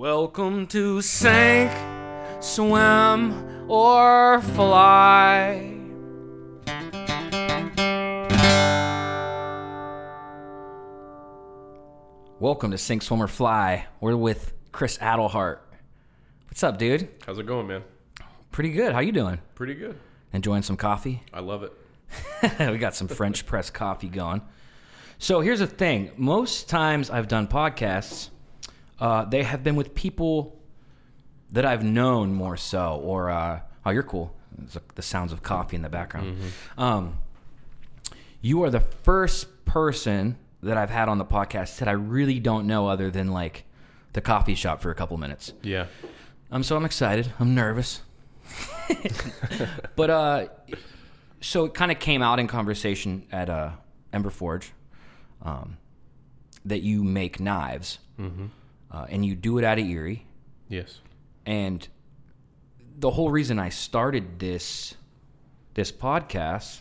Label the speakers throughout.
Speaker 1: Welcome to Sink, Swim, or Fly. Welcome to Sink, Swim, or Fly. We're with Chris Adelhardt. What's up, dude?
Speaker 2: How's it going, man?
Speaker 1: Pretty good. How you doing?
Speaker 2: Pretty good.
Speaker 1: Enjoying some coffee?
Speaker 2: I love it.
Speaker 1: we got some French press coffee going. So here's the thing: most times I've done podcasts, uh, they have been with people that I've known more so, or uh, oh, you're cool. There's the sounds of coffee in the background. Um, you are the first person that I've had on the podcast that I really don't know other than like the coffee shop for a couple minutes.
Speaker 2: Yeah.
Speaker 1: Um, so I'm excited. I'm nervous. but uh, so it kind of came out in conversation at uh, Ember Forge um, that you make knives, uh, and you do it out of Erie.
Speaker 2: Yes.
Speaker 1: And the whole reason I started this this podcast.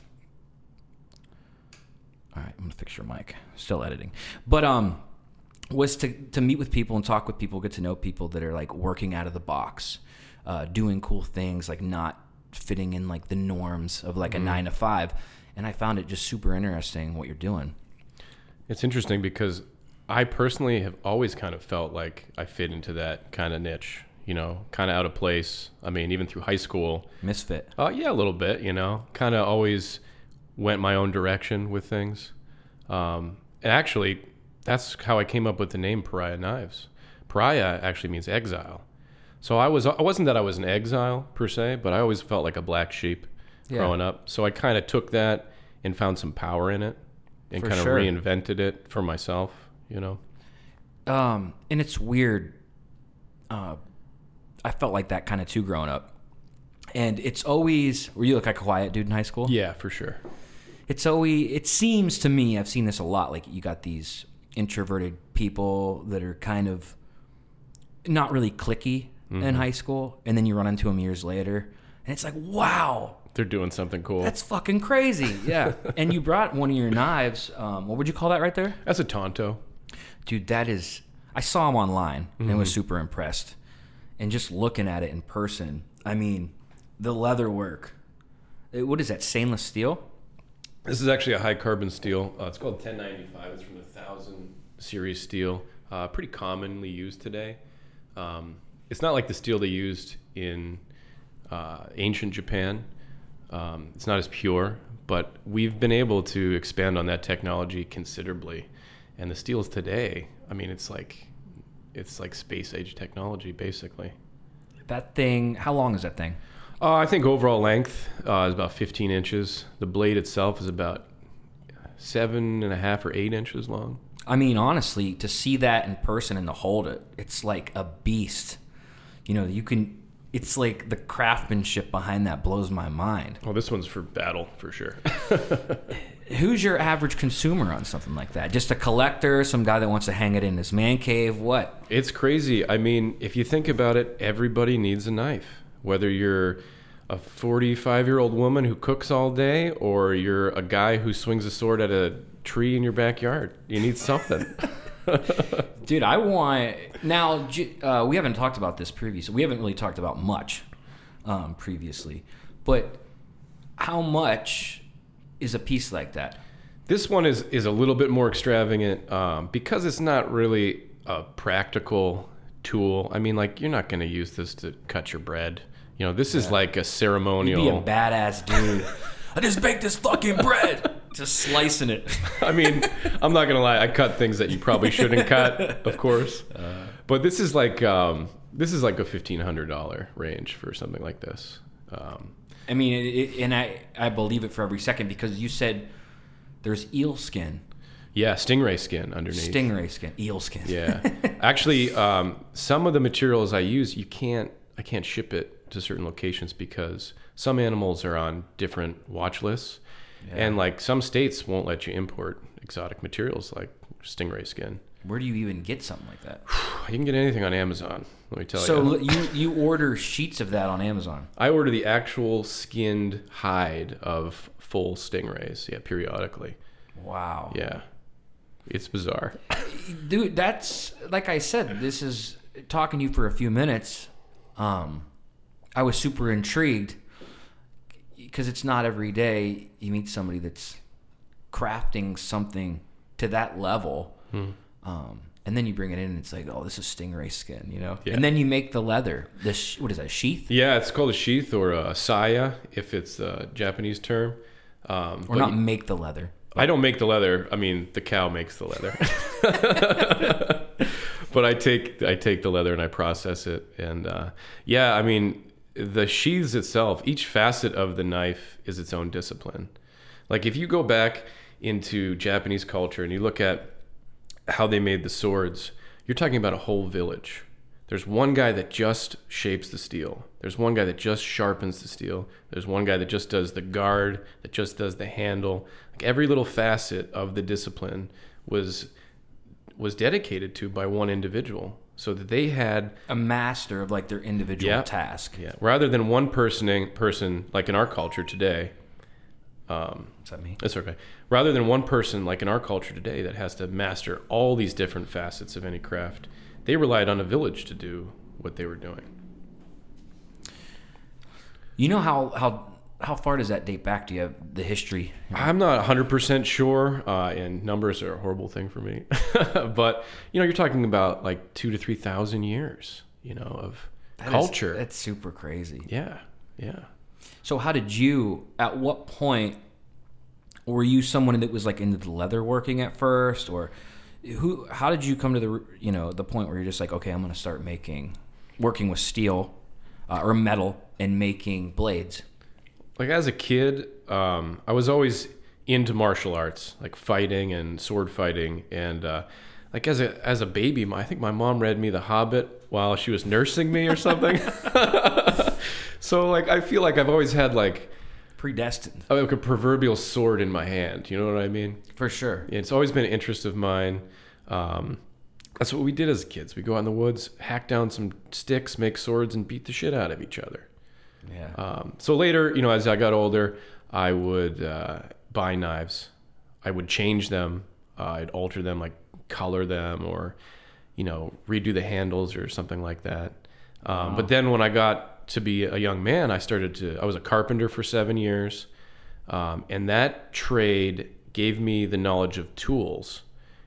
Speaker 1: All right, I'm gonna fix your mic. Still editing, but um, was to to meet with people and talk with people, get to know people that are like working out of the box, uh, doing cool things, like not fitting in like the norms of like a nine to five. And I found it just super interesting what you're doing.
Speaker 2: It's interesting because I personally have always kind of felt like I fit into that kind of niche, you know, kind of out of place. I mean, even through high school.
Speaker 1: Misfit.
Speaker 2: Uh, yeah, a little bit, you know, kind of always went my own direction with things. Um, and actually, that's how I came up with the name Pariah Knives. Pariah actually means exile. So I was I wasn't that I was an exile per se, but I always felt like a black sheep
Speaker 1: Yeah.
Speaker 2: growing up. So I kind of took that and found some power in it and kind of
Speaker 1: sure.
Speaker 2: reinvented it for myself, you know.
Speaker 1: Um, and it's weird. Uh, I felt like that kind of too growing up. And it's always, were you like a quiet dude in high school?
Speaker 2: Yeah, for sure.
Speaker 1: It's always, it seems to me, I've seen this a lot. Like you got these introverted people that are kind of not really clicky in high school. And then you run into them years later. And it's like, wow,
Speaker 2: They're doing something cool.
Speaker 1: that's fucking crazy. Yeah. and you brought one of your knives. Um, what would you call that right there?
Speaker 2: That's a tanto.
Speaker 1: Dude that is i saw him online and
Speaker 2: Mm-hmm.
Speaker 1: was super impressed and just looking at it in person i mean the leather work Eh, what is that stainless steel
Speaker 2: This is actually a high carbon steel. Uh, it's called 1095. It's from the 1000 series steel. Uh, pretty commonly used today. Um, it's not like the steel they used in uh, ancient Japan. Um, it's not as pure, but we've been able to expand on that technology considerably. And the steels today, I mean, it's like it's like space age technology, basically.
Speaker 1: that thing how long is that thing
Speaker 2: Uh, I think overall length uh, is about 15 inches. The blade itself is about seven and a half or eight inches long.
Speaker 1: i mean honestly to see that in person and to hold it it's like a beast you know you can it's like the craftsmanship behind that blows my mind
Speaker 2: Well, this one's for battle for sure.
Speaker 1: who's your average consumer on something like that just a collector some guy that wants to hang it in his man cave what
Speaker 2: it's crazy. I mean, if you think about it, everybody needs a knife. Whether you're a 45 year old woman who cooks all day or you're a guy who swings a sword at a tree in your backyard, you need something.
Speaker 1: Dude, I want now. Uh, we haven't talked about this previously. We haven't really talked about much um, previously, but how much is a piece like that?
Speaker 2: This one is is a little bit more extravagant um, because it's not really a practical tool. I mean, like you're not going to use this to cut your bread. You know, this is like a ceremonial.
Speaker 1: Be
Speaker 2: ceremonial.
Speaker 1: a badass dude. I just baked this fucking bread, just slicing it.
Speaker 2: I mean, I'm not gonna lie. I cut things that you probably shouldn't cut, of course. but this is like um, this is like a fifteen hundred dollar range for something like this. Um,
Speaker 1: I mean, it, it, and I I believe it for every second because you said there's eel skin.
Speaker 2: Yeah, stingray skin underneath.
Speaker 1: Stingray skin, eel skin.
Speaker 2: Yeah, actually, um, some of the materials I use, you can't. I can't ship it to certain locations because some animals are on different watch lists, and like some states won't let you import exotic materials like stingray skin.
Speaker 1: Where do you even get something like that?
Speaker 2: You can get anything on Amazon. Let me tell
Speaker 1: So
Speaker 2: you.
Speaker 1: you you order sheets of that on Amazon.
Speaker 2: I order the actual skinned hide of full stingrays. Yeah, periodically.
Speaker 1: Wow.
Speaker 2: Yeah, it's bizarre.
Speaker 1: dude that's like i said this is talking to you for a few minutes um i was super intrigued because it's not every day you meet somebody that's crafting something to that level
Speaker 2: Hmm.
Speaker 1: um and then you bring it in and it's like oh this is stingray skin you know
Speaker 2: Yeah.
Speaker 1: and then you make the leather the sh- what is that sheath
Speaker 2: Yeah, it's called a sheath or a saya if it's a Japanese term. Um,
Speaker 1: or
Speaker 2: but
Speaker 1: not make the leather
Speaker 2: I don't make the leather. I mean, the cow makes the leather. but I take I take the leather and I process it, and uh, yeah, I mean, the sheaths itself, each facet of the knife is its own discipline. Like if you go back into Japanese culture and you look at how they made the swords, you're talking about a whole village. There's one guy that just shapes the steel. There's one guy that just sharpens the steel. There's one guy that just does the guard, that just does the handle. Like every little facet of the discipline was was dedicated to by one individual, so that they had
Speaker 1: a master of like their individual
Speaker 2: Yeah.
Speaker 1: task
Speaker 2: yeah, rather than one person person like in our culture today. Um,
Speaker 1: is that me
Speaker 2: That's okay. Rather than one person, like in our culture today, that has to master all these different facets of any craft, they relied on a village to do what they were doing.
Speaker 1: you know how how how far does that date back do you have the history
Speaker 2: I'm not 100% sure, uh, and numbers are a horrible thing for me. but, you know, you're talking about like two to 3,000 years, you know, of
Speaker 1: That is-
Speaker 2: culture.
Speaker 1: that's super crazy.
Speaker 2: yeah, yeah.
Speaker 1: So how did you? At what point were you someone that was like into the leather working at first, or who? How did you come to the you know the point where you're just like, okay, I'm going to start making, working with steel uh, or metal and making blades.
Speaker 2: like as a kid, um, I was always into martial arts, like fighting and sword fighting, and uh, like as a as a baby, my, I think my mom read me The Hobbit while she was nursing me or something. so like I feel like I've always had like
Speaker 1: Predestined
Speaker 2: like a proverbial sword in my hand. You know what I mean?
Speaker 1: for sure.
Speaker 2: Yeah, It's always been an interest of mine. Um, that's what we did as kids. We go out in the woods, hack down some sticks, make swords, and beat the shit out of each other.
Speaker 1: Yeah.
Speaker 2: Um, so later, you know, as I got older, I would uh, buy knives. I would change them. Uh, I'd alter them, like color them, or you know, redo the handles or something like that. Um, But then when I got to be a young man, I started to. I was a carpenter for seven years, um, and that trade gave me the knowledge of tools,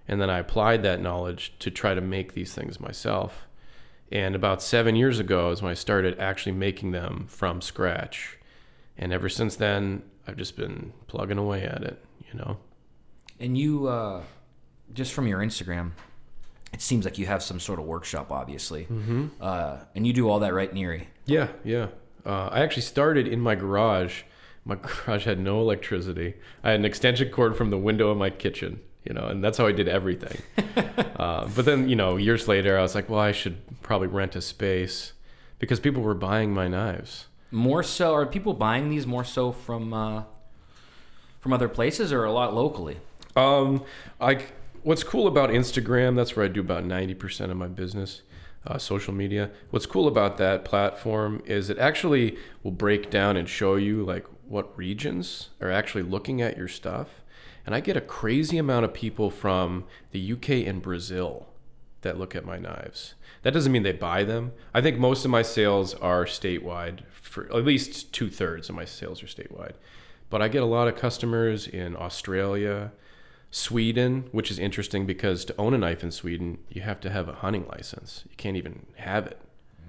Speaker 2: and then I applied that knowledge to try to make these things myself. And about seven years ago is when I started actually making them from scratch. And ever since then, I've just been plugging away at it, you know?
Speaker 1: And you, uh, just from your Instagram, it seems like you have some sort of workshop, obviously. Mm-hmm. Uh, and you do all that right in Erie.
Speaker 2: Yeah, yeah. Uh, I actually started in my garage. My garage had no electricity. I had an extension cord from the window of my kitchen, you know, and that's how I did everything. uh, but then, you know, years later, I was like, well, I should probably rent a space because people were buying my knives.
Speaker 1: More so, are people buying these more so from uh, from other places or a lot locally?
Speaker 2: Um, I what's cool about Instagram? That's where I do about ninety percent of my business. Uh, social media. What's cool about that platform is it actually will break down and show you like what regions are actually looking at your stuff. And I get a crazy amount of people from the UK and Brazil that look at my knives. That doesn't mean they buy them. I think most of my sales are statewide. For at least two thirds of my sales are statewide. But I get a lot of customers in Australia, Sweden, which is interesting because to own a knife in Sweden, you have to have a hunting license. You can't even have it.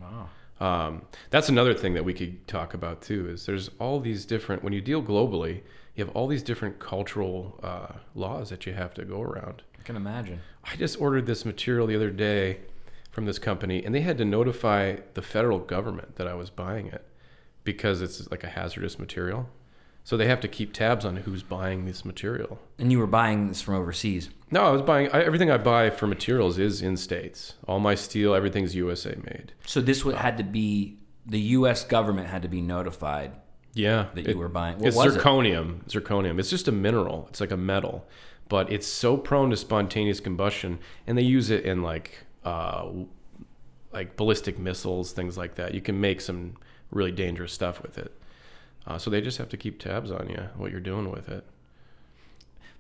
Speaker 1: Wow.
Speaker 2: Um, that's another thing that we could talk about too. Is there's all these different when you deal globally, you have all these different cultural uh, laws that you have to go around.
Speaker 1: I can imagine.
Speaker 2: I just ordered this material the other day from this company, and they had to notify the federal government that I was buying it because it's like a hazardous material. So they have to keep tabs on who's buying this material.
Speaker 1: And you were buying this from overseas.
Speaker 2: No, I was buying I, everything I buy for materials is in states. All my steel, everything's USA made.
Speaker 1: So this would, had to be the U.S. government had to be notified.
Speaker 2: Yeah,
Speaker 1: That you were buying- what
Speaker 2: it's
Speaker 1: was it?
Speaker 2: zirconium. Zirconium. It's just a mineral. It's like a metal, but it's so prone to spontaneous combustion, and they use it in like uh, like ballistic missiles, things like that. You can make some really dangerous stuff with it. Uh, so they just have to keep tabs on you, what you're doing with it.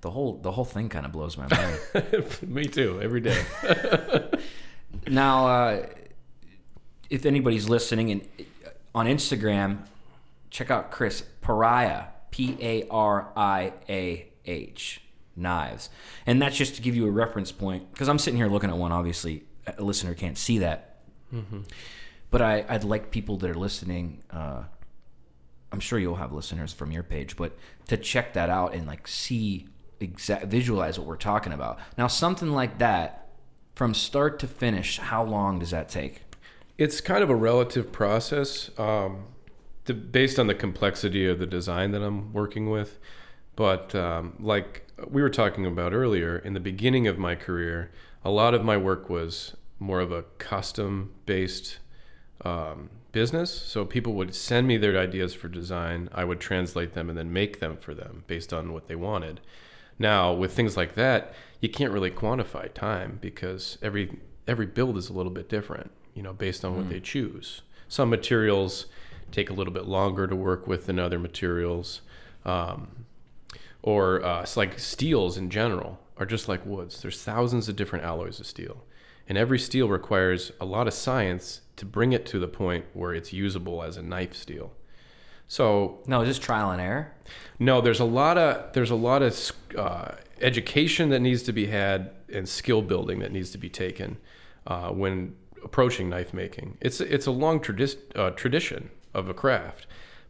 Speaker 1: The whole the whole thing kind of blows my mind.
Speaker 2: Me too. Every day.
Speaker 1: now, uh, if anybody's listening and on Instagram, check out Chris Pariah, P A R I A H knives, and that's just to give you a reference point because I'm sitting here looking at one. Obviously, a listener can't see that, but I, I'd like people that are listening. Uh, I'm sure you'll have listeners from your page, but to check that out and like see exact visualize what we're talking about. Now, something like that from start to finish, how long does that take?
Speaker 2: It's kind of a relative process, um, to, based on the complexity of the design that I'm working with. But um, like we were talking about earlier, in the beginning of my career, a lot of my work was more of a custom-based um, business. So people would send me their ideas for design. I would translate them and then make them for them based on what they wanted. Now, with things like that, you can't really quantify time because every every build is a little bit different, you know, based on what they choose. Some materials take a little bit longer to work with than other materials, um, or uh, it's like steels in general are just like woods. There's thousands of different alloys of steel, and every steel requires a lot of science to bring it to the point where it's usable as a knife steel. So
Speaker 1: No, just trial and error?
Speaker 2: no, there's a lot of there's a lot of uh, education that needs to be had and skill building that needs to be taken uh, when approaching knife making. It's it's a long tradi- uh, tradition of a craft,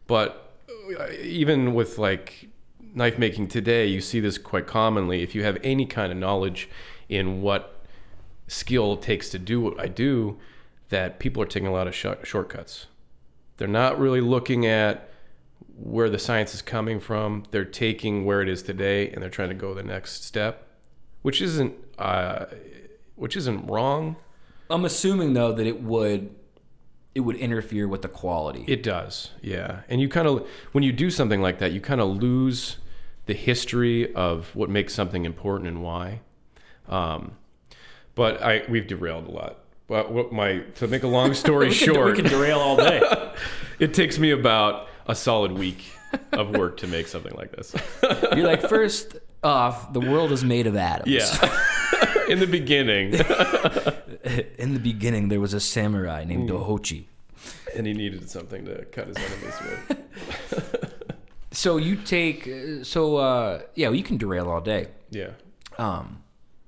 Speaker 2: but uh, even with like knife making today, you see this quite commonly. If you have any kind of knowledge in what skill it takes to do what I do, that people are taking a lot of sh- shortcuts. They're not really looking at where the science is coming from. They're taking where it is today and they're trying to go the next step, which isn't uh, which isn't wrong.
Speaker 1: I'm assuming though that it would it would interfere with the quality.
Speaker 2: It does, yeah. And you kind of when you do something like that, you kind of lose the history of what makes something important and why. Um, but I we've derailed a lot. But what my to make a long story
Speaker 1: we,
Speaker 2: short,
Speaker 1: can, we can derail all day.
Speaker 2: it takes me about a solid week of work to make something like this.
Speaker 1: You're like, first off, the world is made of atoms.
Speaker 2: Yeah. In the beginning.
Speaker 1: In the beginning, there was a samurai named Dohochi.
Speaker 2: and he needed something to cut his enemies with.
Speaker 1: So you take, uh, so uh, yeah, well, you can derail all day.
Speaker 2: Yeah.
Speaker 1: um,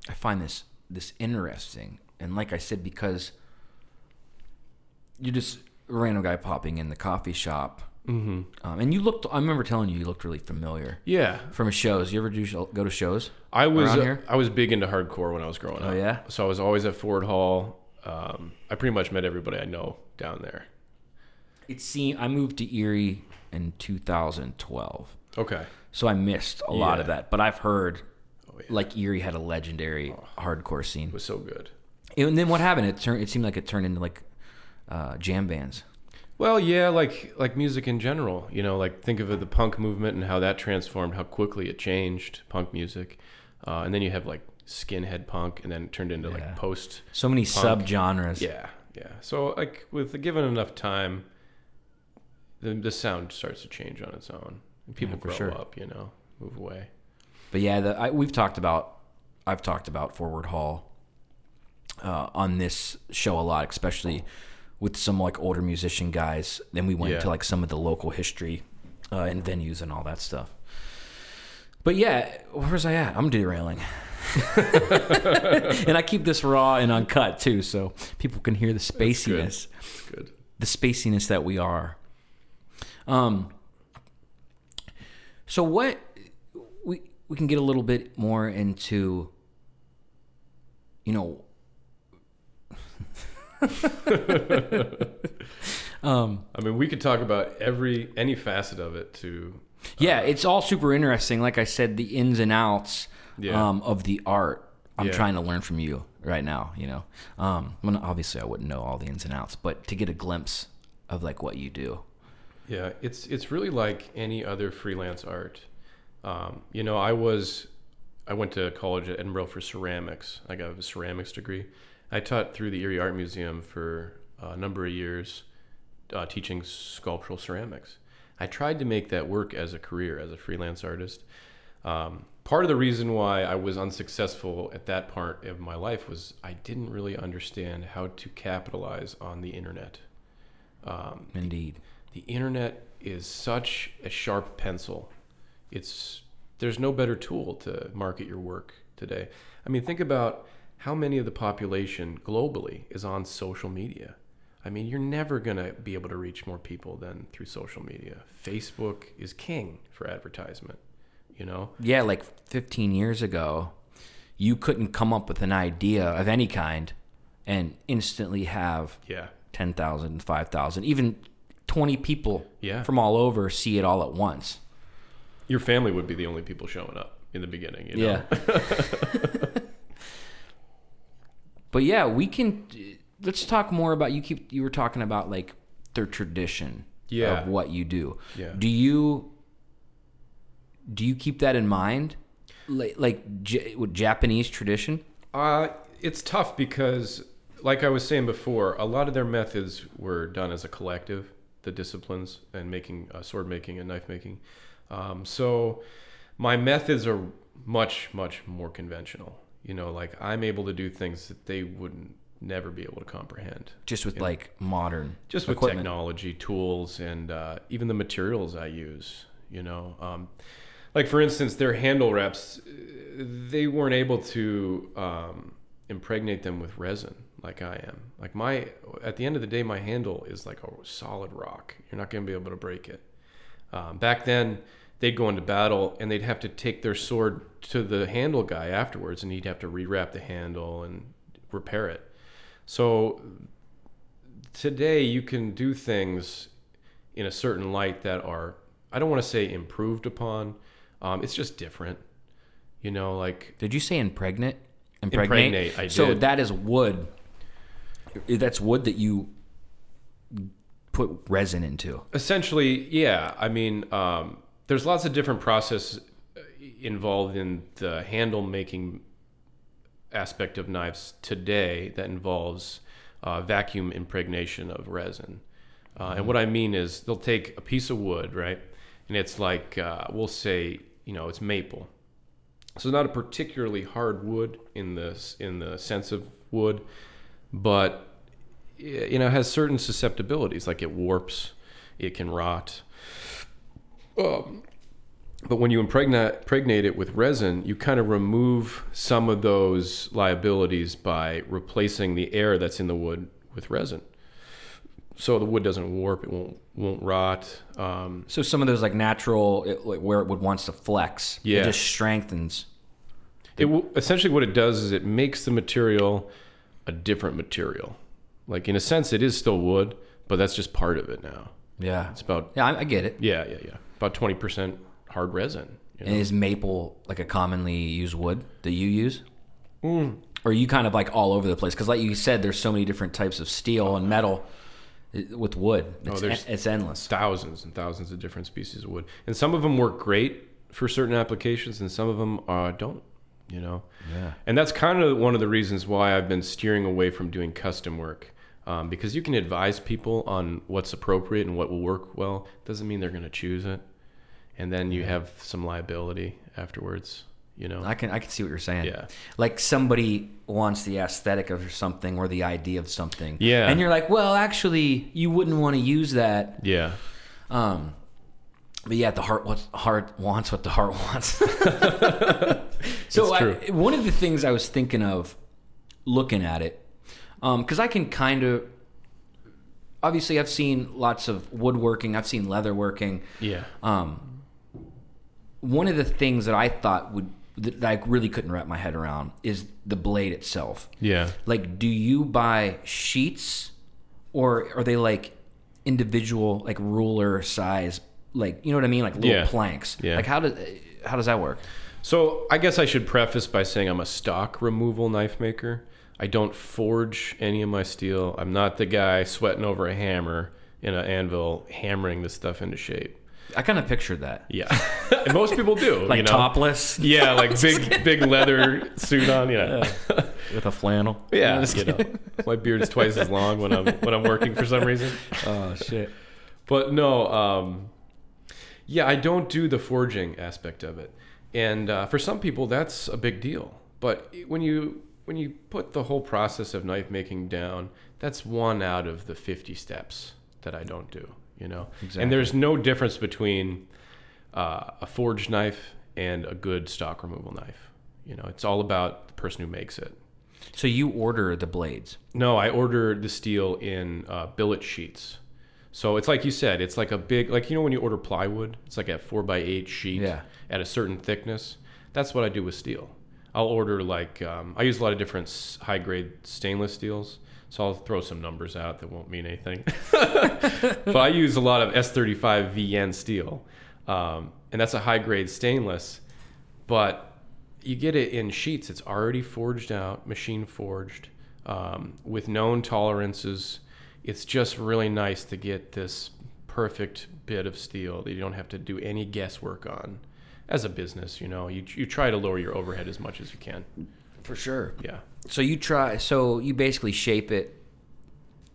Speaker 1: I find this this interesting, and like I said, because you're just a random guy popping in the coffee shop, mm-hmm. um, and you looked. I remember telling you you looked really familiar
Speaker 2: Yeah.
Speaker 1: from shows. You ever do go to shows?
Speaker 2: I was, uh,
Speaker 1: here?
Speaker 2: I was big into hardcore when I was growing up.
Speaker 1: Oh, yeah?
Speaker 2: So I was always at Forward Hall. Um, I pretty much met everybody I know down there.
Speaker 1: It seemed I moved to Erie in 2012,
Speaker 2: Okay.
Speaker 1: so I missed a lot of that. But I've heard
Speaker 2: Oh, yeah.
Speaker 1: like Erie had a legendary hardcore scene.
Speaker 2: It was so good.
Speaker 1: And then what happened? It turned. It seemed like it turned into like uh, jam bands.
Speaker 2: Well, yeah, like like music in general. You know, like think of the punk movement and how that transformed, how quickly it changed punk music, uh, and then you have like skinhead punk, and then it turned into
Speaker 1: Yeah.
Speaker 2: like post.
Speaker 1: So many
Speaker 2: Punk.
Speaker 1: subgenres.
Speaker 2: Yeah, yeah. So like with given enough time, the the sound starts to change on its own, and people
Speaker 1: Yeah,
Speaker 2: grow
Speaker 1: sure.
Speaker 2: up. You know, move away.
Speaker 1: But yeah, the, I, we've talked about I've talked about Forward Hall uh, on this show a lot, especially with some like older musician guys. Then we went
Speaker 2: Yeah.
Speaker 1: to like some of the local history uh, and venues and all that stuff. But yeah, where's I at? I'm derailing. and I keep this raw and uncut too, so people can hear the spaciness,
Speaker 2: It's good.
Speaker 1: the spaciness that we are. Um. So what we we can get a little bit more into, you know.
Speaker 2: I mean, we could talk about every any facet of it to
Speaker 1: Yeah, it's all super interesting. Like I said, the ins and outs
Speaker 2: Yeah.
Speaker 1: um, of the art. I'm
Speaker 2: Yeah.
Speaker 1: trying to learn from you right now. You know, um, well, obviously I wouldn't know all the ins and outs, but to get a glimpse of like what you do.
Speaker 2: Yeah, it's it's really like any other freelance art. Um, you know, I was I went to college at Edinboro for ceramics. I got a ceramics degree. I taught through the Erie Art Museum for a number of years, uh, teaching sculptural ceramics. I tried to make that work as a career, as a freelance artist. Um, part of the reason why I was unsuccessful at that part of my life was I didn't really understand how to capitalize on the internet. Um,
Speaker 1: Indeed.
Speaker 2: the internet is such a sharp pencil. It's there's no better tool to market your work today. I mean, think about how many of the population globally is on social media. I mean, you're never going to be able to reach more people than through social media. Facebook is king for advertisement, you know?
Speaker 1: Yeah, like 15 years ago, you couldn't come up with an idea of any kind and instantly have
Speaker 2: Yeah.
Speaker 1: 10,000, 5,000, even 20 people
Speaker 2: Yeah.
Speaker 1: from all over see it all at once.
Speaker 2: Your family would be the only people showing up in the beginning, you know?
Speaker 1: Yeah. but yeah, we can let's talk more about you keep you were talking about like their tradition
Speaker 2: Yeah.
Speaker 1: of what you do.
Speaker 2: Yeah.
Speaker 1: Do you do you keep that in mind? Like like J- with Japanese tradition?
Speaker 2: Uh, it's tough because, like I was saying before, a lot of their methods were done as a collective, the disciplines and making uh, sword making and knife making. Um, so my methods are much, much more conventional. You know, like I'm able to do things that they wouldn't never be able to comprehend.
Speaker 1: Just with like modern
Speaker 2: Just with
Speaker 1: equipment.
Speaker 2: technology, tools, and uh, even the materials I use. You know, um, like for instance, their handle wraps, they weren't able to um, impregnate them with resin like I am. Like my, at the end of the day, my handle is like a solid rock. You're not going to be able to break it. Um, back then, they'd go into battle and they'd have to take their sword to the handle guy afterwards, and he'd have to rewrap the handle and repair it. So today, you can do things in a certain light that are, I don't want to say improved upon. Um, it's just different. You know, like
Speaker 1: Did you say impregnate?
Speaker 2: Impregnate, I
Speaker 1: So that is wood. That's wood that you put resin into.
Speaker 2: essentially yeah i mean um, there's lots of different process uh, involved in the handle making aspect of knives today that involves uh, vacuum impregnation of resin. Uh, and what i mean is they'll take a piece of wood right? And it's like uh, we'll say you know it's maple. So not a particularly hard wood in the in the sense of wood but you know has certain susceptibilities like it warps it can rot um, but when you impregnate, impregnate it with resin you kind of remove some of those liabilities by replacing the air that's in the wood with resin so the wood doesn't warp it won't won't rot um,
Speaker 1: So some of those like natural it, like where it would wants to flex.
Speaker 2: Yeah.
Speaker 1: It just strengthens.
Speaker 2: It will, essentially what it does is it makes the material a different material. Like in a sense, it is still wood, but that's just part of it now.
Speaker 1: Yeah.
Speaker 2: It's about
Speaker 1: Yeah, I, I get it.
Speaker 2: yeah, yeah, yeah, about twenty percent hard resin. you know?
Speaker 1: And is maple like a commonly used wood that you use?
Speaker 2: Mm.
Speaker 1: Or are you kind of like all over the place? Because like you said, there's so many different types of steel and metal uh, with wood. It's,
Speaker 2: there's-
Speaker 1: it's endless.
Speaker 2: Thousands and thousands of different species of wood, and some of them work great for certain applications, and some of them uh, don't. You know,
Speaker 1: Yeah.
Speaker 2: and that's kind of one of the reasons why I've been steering away from doing custom work. Um, because you can advise people on what's appropriate and what will work well, doesn't mean they're going to choose it, and then you have some liability afterwards. You know,
Speaker 1: I can I can see what you're saying.
Speaker 2: Yeah.
Speaker 1: Like somebody wants the aesthetic of something or the idea of something.
Speaker 2: Yeah.
Speaker 1: And you're like, well, actually, you wouldn't want to use that.
Speaker 2: yeah,
Speaker 1: Um, but yeah, the heart what heart wants what the heart wants. so I, one of the things I was thinking of looking at it, because I can kind of obviously I've seen lots of woodworking, I've seen leatherworking.
Speaker 2: yeah,
Speaker 1: Um, one of the things that I thought would that I really couldn't wrap my head around is the blade itself.
Speaker 2: yeah.
Speaker 1: Like, do you buy sheets, or are they like individual, like ruler size like you know what I mean, like little
Speaker 2: Yeah.
Speaker 1: planks.
Speaker 2: Yeah.
Speaker 1: Like how does how does that work?
Speaker 2: So I guess I should preface by saying I'm a stock removal knife maker. I don't forge any of my steel. I'm not the guy sweating over a hammer in an anvil, hammering this stuff into shape.
Speaker 1: I kind of pictured that,
Speaker 2: Yeah, and most people do.
Speaker 1: like
Speaker 2: you know?
Speaker 1: topless
Speaker 2: Yeah, like big, big leather suit on. Yeah,
Speaker 1: with a flannel.
Speaker 2: yeah. You know, my beard's twice as long when I'm when I'm working for some reason.
Speaker 1: Oh shit.
Speaker 2: But no, um, yeah, I don't do the forging aspect of it, and uh, for some people that's a big deal. But when you when you put the whole process of knife making down, that's one out of the fifty steps that I don't do. You know,
Speaker 1: Exactly.
Speaker 2: and there's no difference between uh, a forged knife and a good stock removal knife. You know, it's all about the person who makes it.
Speaker 1: So you order the blades.
Speaker 2: No, I order the steel in uh, billet sheets. So it's like you said, it's like a big, like you know when you order plywood, it's like a four by eight sheet
Speaker 1: Yeah.
Speaker 2: at a certain thickness. That's what I do with steel. I'll order like um, I use a lot of different high grade stainless steels. So I'll throw some numbers out that won't mean anything. but I use a lot of S35 VN steel, um, and that's a high grade stainless. But you get it in sheets. It's already forged out, machine forged, um, with known tolerances. It's just really nice to get this perfect bit of steel that you don't have to do any guesswork on. As a business, you know, you, you try to lower your overhead as much as you can.
Speaker 1: For sure.
Speaker 2: Yeah.
Speaker 1: So you try. So you basically shape it,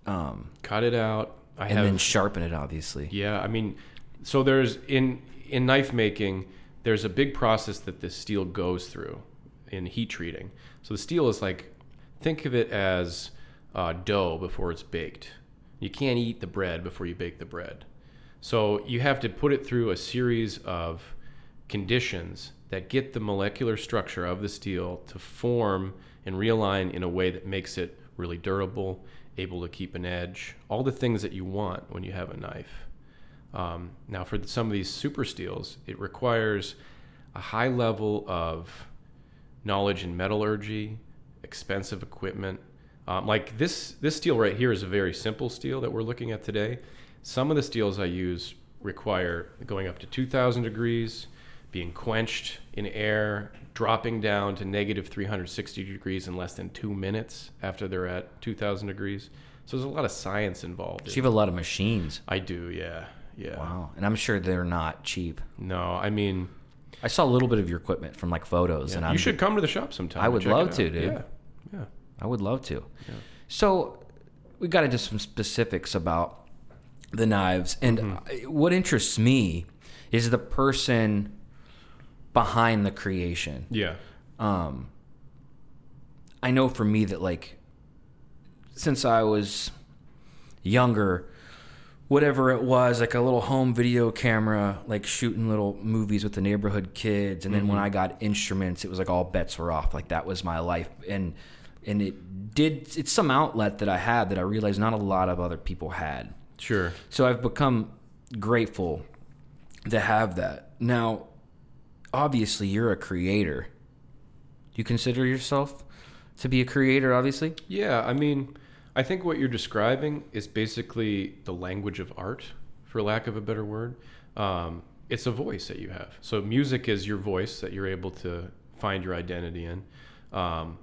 Speaker 1: um,
Speaker 2: Cut it out. I
Speaker 1: and
Speaker 2: have
Speaker 1: then sharpen it. Obviously.
Speaker 2: Yeah, I mean, so there's in in knife making, there's a big process that this steel goes through in heat treating. So the steel is like, think of it as uh, dough before it's baked. You can't eat the bread before you bake the bread. So you have to put it through a series of conditions that get the molecular structure of the steel to form and realign in a way that makes it really durable, able to keep an edge, all the things that you want when you have a knife. Um, now, for some of these super steels, it requires a high level of knowledge in metallurgy, expensive equipment. Um, like this, this steel right here is a very simple steel that we're looking at today. Some of the steels I use require going up to 2,000 degrees, being quenched in air, dropping down to negative 360 degrees in less than two minutes after they're at 2,000 degrees. So there's a lot of science involved.
Speaker 1: So you have a lot of machines.
Speaker 2: I do, yeah, yeah.
Speaker 1: Wow. And I'm sure they're not cheap.
Speaker 2: No, I mean,
Speaker 1: I saw a little bit of your equipment from like photos, and
Speaker 2: you
Speaker 1: I'm, you
Speaker 2: should come to the shop sometime.
Speaker 1: I would love to, dude.
Speaker 2: Yeah, yeah.
Speaker 1: I would love to. So we got into some specifics about the knives, and
Speaker 2: Mm-hmm.
Speaker 1: what interests me is the person behind the creation.
Speaker 2: Yeah.
Speaker 1: um I know for me that like since I was younger whatever it was like a little home video camera like shooting little movies with the neighborhood kids and then when I got instruments it was like all bets were off like that was my life and and it did it's some outlet that I had that I realized not a lot of other people had
Speaker 2: Sure.
Speaker 1: so I've become grateful to have that. Now, obviously, you're a creator. Do you consider yourself to be a creator, obviously?
Speaker 2: Yeah, I mean, I think what you're describing is basically the language of art, for lack of a better word. Um, it's a voice that you have. So music is your voice that you're able to find your identity in. Um,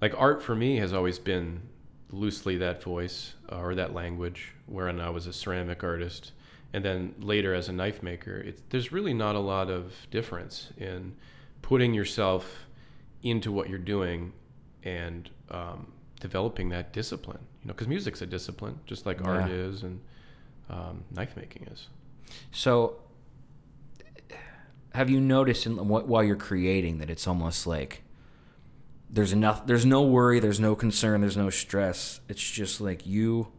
Speaker 2: like art for me has always been loosely that voice uh, or that language. Wherein I was a ceramic artist, and then later as a knife maker, it's, there's really not a lot of difference in putting yourself into what you're doing and um, developing that discipline. You know, because music's a discipline, just like art is and um, knife making is.
Speaker 1: So, have you noticed in, while you're creating that it's almost like there's enough, there's no worry, there's no concern, there's no stress. It's just like you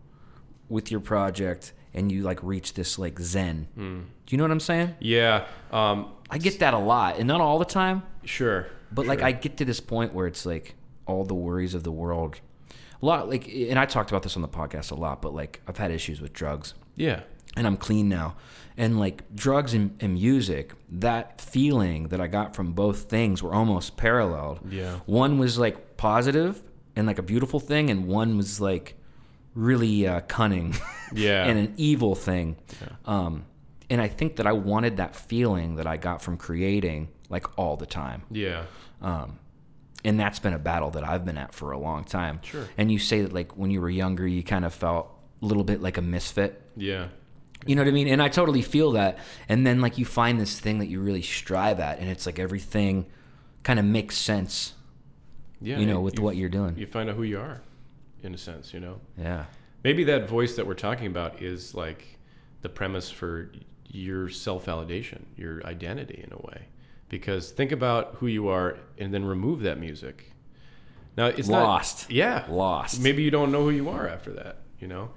Speaker 1: with your project, and you like reach this like zen.
Speaker 2: Hmm.
Speaker 1: Do you know what I'm saying?
Speaker 2: Yeah, um,
Speaker 1: I get that a lot, and not all the time,
Speaker 2: sure.
Speaker 1: but like. I get to this point where it's like all the worries of the world. A lot like, and I talked about this on the podcast a lot, but like I've had issues with drugs
Speaker 2: yeah,
Speaker 1: and I'm clean now. And like drugs and, and music, that feeling that I got from both things were almost paralleled.
Speaker 2: Yeah.
Speaker 1: One was like positive and like a beautiful thing, and one was like really uh, cunning
Speaker 2: Yeah.
Speaker 1: and an evil thing. Um, and I think that I wanted that feeling that I got from creating like all the time.
Speaker 2: Yeah.
Speaker 1: Um, and that's been a battle that I've been at for a long time.
Speaker 2: Sure.
Speaker 1: And you say that like when you were younger, you kind of felt a little bit like a misfit.
Speaker 2: Yeah.
Speaker 1: You know what I mean? And I totally feel that. And then like you find this thing that you really strive at, and it's like everything kind of makes sense.
Speaker 2: Yeah.
Speaker 1: You know, with what you're doing.
Speaker 2: You find out who you are, in a sense. You know.
Speaker 1: Yeah.
Speaker 2: Maybe that voice that we're talking about is like the premise for your self validation, your identity in a way. Because think about who you are and then remove that music. Now it's
Speaker 1: Lost.
Speaker 2: Not, yeah.
Speaker 1: Lost.
Speaker 2: Maybe you don't know who you are after that, you know?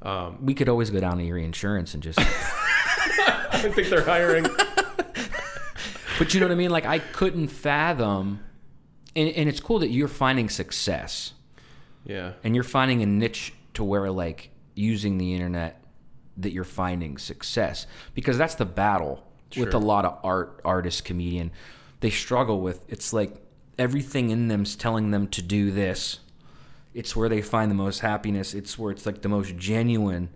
Speaker 1: Um, we could always go down to your insurance and just.
Speaker 2: I think they're hiring.
Speaker 1: but you know what I mean? Like I couldn't fathom. And, and it's cool that you're finding success.
Speaker 2: Yeah.
Speaker 1: and you're finding a niche to where like using the internet that you're finding success because that's the battle with a lot of art artists comedian. They struggle with it's like everything in them's telling them to do this. It's where they find the most happiness. It's where it's like the most genuine.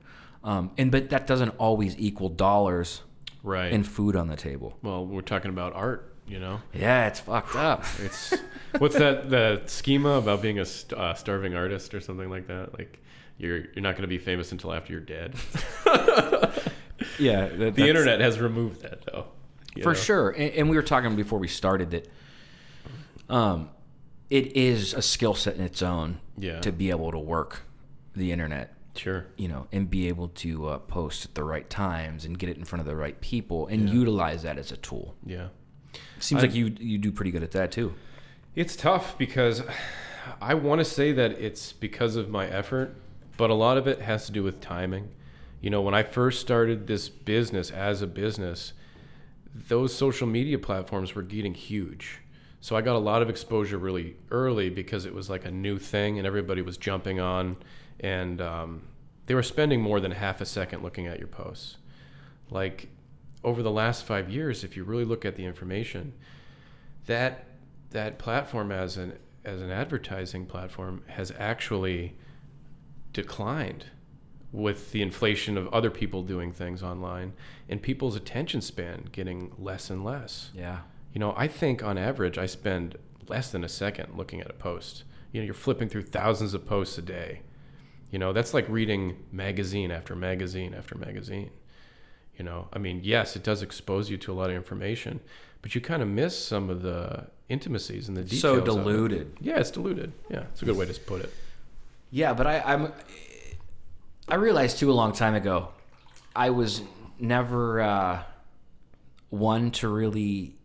Speaker 1: Um, and but that doesn't always equal dollars
Speaker 2: Right.
Speaker 1: and food on the table.
Speaker 2: Well, we're talking about art, you know?
Speaker 1: yeah it's fucked up
Speaker 2: It's what's that the schema about being a st- uh, starving artist or something like that? Like you're you're not going to be famous until after you're dead.
Speaker 1: yeah
Speaker 2: the internet has removed that though.
Speaker 1: for
Speaker 2: know?
Speaker 1: sure and, and we were talking before we started that um it is a skill set in its own
Speaker 2: Yeah.
Speaker 1: to be able to work the internet
Speaker 2: Sure.
Speaker 1: you know and be able to uh, post at the right times and get it in front of the right people and utilize that as a tool
Speaker 2: Yeah.
Speaker 1: Seems
Speaker 2: I-
Speaker 1: like you you do pretty good at that too
Speaker 2: It's tough because I want to say that it's because of my effort, but a lot of it has to do with timing. You know, when I first started this business as a business, those social media platforms were getting huge. So I got a lot of exposure really early because it was like a new thing and everybody was jumping on and um, they were spending more than half a second looking at your posts. Like over the last five years, if you really look at the information, that that platform as an as an advertising platform has actually declined with the inflation of other people doing things online and people's attention span getting less and less.
Speaker 1: yeah
Speaker 2: You know, I think on average I spend less than a second looking at a post. You know, you're flipping through thousands of posts a day. You know, that's like reading magazine after magazine after magazine. You know, I mean, yes, it does expose you to a lot of information, but you kind of miss some of the intimacies and the details.
Speaker 1: so
Speaker 2: of it.
Speaker 1: diluted
Speaker 2: Yeah, it's diluted. Yeah, it's a good way to put it.
Speaker 1: Yeah, but I, I'm. I realized too a long time ago, I was never uh, one to really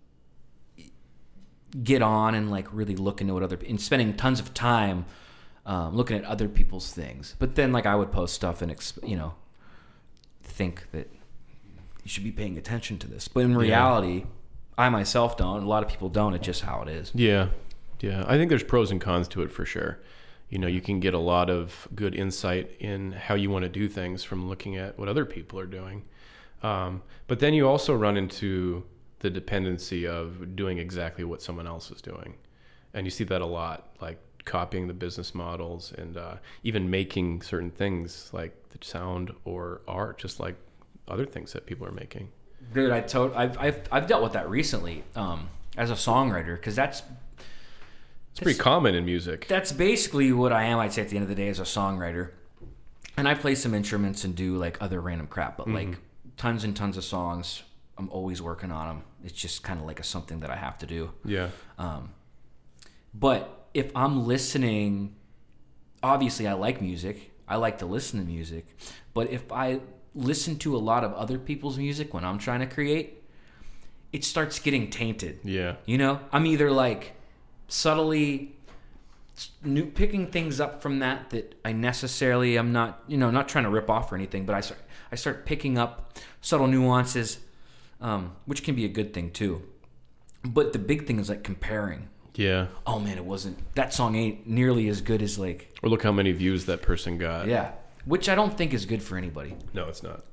Speaker 1: get on and like really look into what other and spending tons of time um, looking at other people's things. But then like I would post stuff and ex- you know think that you should be paying attention to this, but in reality, I myself don't. A lot of people don't. It's just how it is.
Speaker 2: Yeah, yeah. I think there's pros and cons to it for sure. You know, you can get a lot of good insight in how you want to do things from looking at what other people are doing. Um, but then you also run into the dependency of doing exactly what someone else is doing. And you see that a lot, like copying the business models and uh, even making certain things like the sound or art, just like other things that people are making.
Speaker 1: Dude, I told I've, I've I've dealt with that recently um, as a songwriter because that's
Speaker 2: It's pretty common in music.
Speaker 1: that's basically what I am. I'd say at the end of the day as a songwriter, and I play some instruments and do like other random crap, but like tons and tons of songs. I'm always working on them. It's just kind of like a something that I have to do.
Speaker 2: Yeah.
Speaker 1: Um, but if I'm listening, obviously I like music. I like to listen to music. But if I listen to a lot of other people's music when I'm trying to create, it starts getting tainted.
Speaker 2: Yeah.
Speaker 1: You know, I'm either like subtly new, picking things up from that that I necessarily I'm not, you know, not trying to rip off or anything, but I start I start picking up subtle nuances, um, which can be a good thing too. But the big thing is like comparing.
Speaker 2: Yeah.
Speaker 1: Oh man, it wasn't that song ain't nearly as good as like
Speaker 2: Or look how many views that person got.
Speaker 1: yeah, which I don't think is good for anybody.
Speaker 2: No, it's not.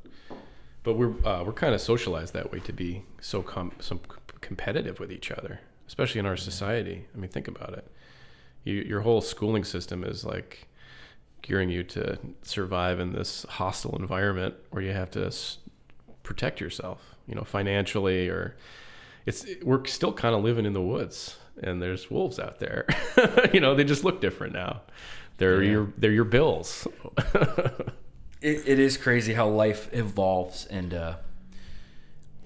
Speaker 2: But we're uh, we're kind of socialized that way to be so com- so competitive with each other, especially in our society. I mean, think about it. You, your whole schooling system is like gearing you to survive in this hostile environment where you have to s- protect yourself, you know, financially or it's we're still kind of living in the woods and there's wolves out there. you know, they just look different now. They're
Speaker 1: Yeah.
Speaker 2: your they're your bills.
Speaker 1: it, it is crazy how life evolves and uh,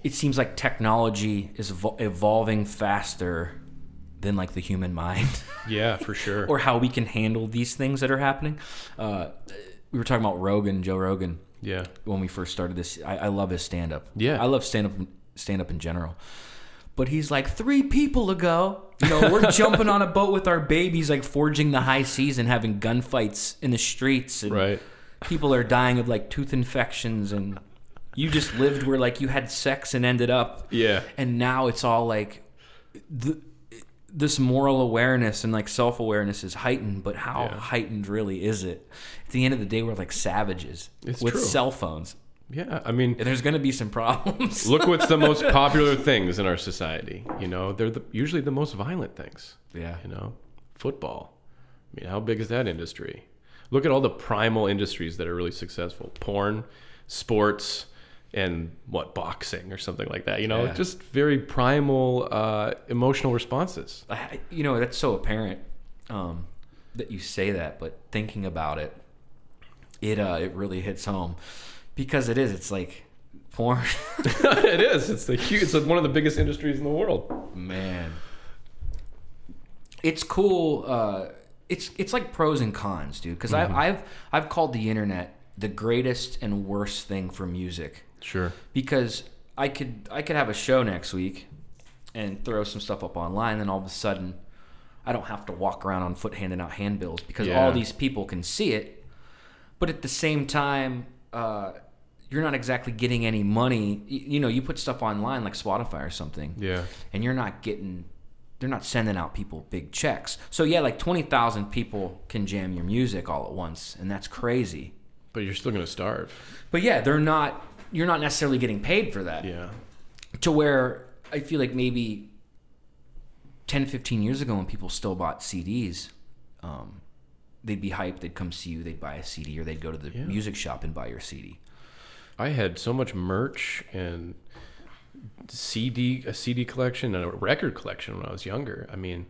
Speaker 1: it seems like technology is evol- evolving faster than like the human mind
Speaker 2: yeah, for sure.
Speaker 1: or how we can handle these things that are happening uh, we were talking about rogan joe rogan
Speaker 2: yeah.
Speaker 1: when we first started this i, I love his stand-up
Speaker 2: Yeah.
Speaker 1: i love stand-up stand-up in general but he's like three people ago you know we're jumping on a boat with our babies like forging the high seas and having gunfights in the streets and
Speaker 2: Right.
Speaker 1: people are dying of like tooth infections and you just lived where like you had sex and ended up
Speaker 2: Yeah.
Speaker 1: and now it's all like the, this moral awareness and like self-awareness is heightened but how
Speaker 2: Yeah.
Speaker 1: heightened really is it at the end of the day we're like savages
Speaker 2: It's
Speaker 1: with
Speaker 2: true.
Speaker 1: cell phones
Speaker 2: Yeah. I mean,
Speaker 1: and therean going to be some problems
Speaker 2: look what's the most popular things in our society. You know, they're the, usually the most violent things.
Speaker 1: yeah
Speaker 2: You know, football. I mean, how big is that industry? Look at all the primal industries that are really successful: porn, sports, and what boxing or something like that. You know,
Speaker 1: Yeah.
Speaker 2: just very primal uh, emotional responses.
Speaker 1: I, you know that's so apparent um, that you say that but thinking about it it uh it really hits home because it is it's like porn
Speaker 2: it is. It's the huge. It's one of the biggest industries in the world.
Speaker 1: man it's cool uh it's it's like pros and cons dude because
Speaker 2: Mm-hmm.
Speaker 1: I've, I've called the internet the greatest and worst thing for music
Speaker 2: Sure.
Speaker 1: because i could i could have a show next week and throw some stuff up online then all of a sudden i don't have to walk around on foot handing out handbills because
Speaker 2: Yeah.
Speaker 1: all these people can see it but at the same time uh you're not exactly getting any money you know you put stuff online like spotify or something
Speaker 2: Yeah.
Speaker 1: and you're not getting they're not sending out people big checks. So yeah, like 20,000 people can jam your music all at once and that's crazy.
Speaker 2: But you're still gonna starve.
Speaker 1: But yeah, they're not you're not necessarily getting paid for that.
Speaker 2: Yeah.
Speaker 1: To where I feel like maybe 10 15 years ago when people still bought CDs, um, they'd be hyped, they'd come see you, they'd buy a CD or they'd go to the
Speaker 2: Yeah.
Speaker 1: music shop and buy your CD.
Speaker 2: I had so much merch and CD, a CD collection and a record collection when I was younger. I mean,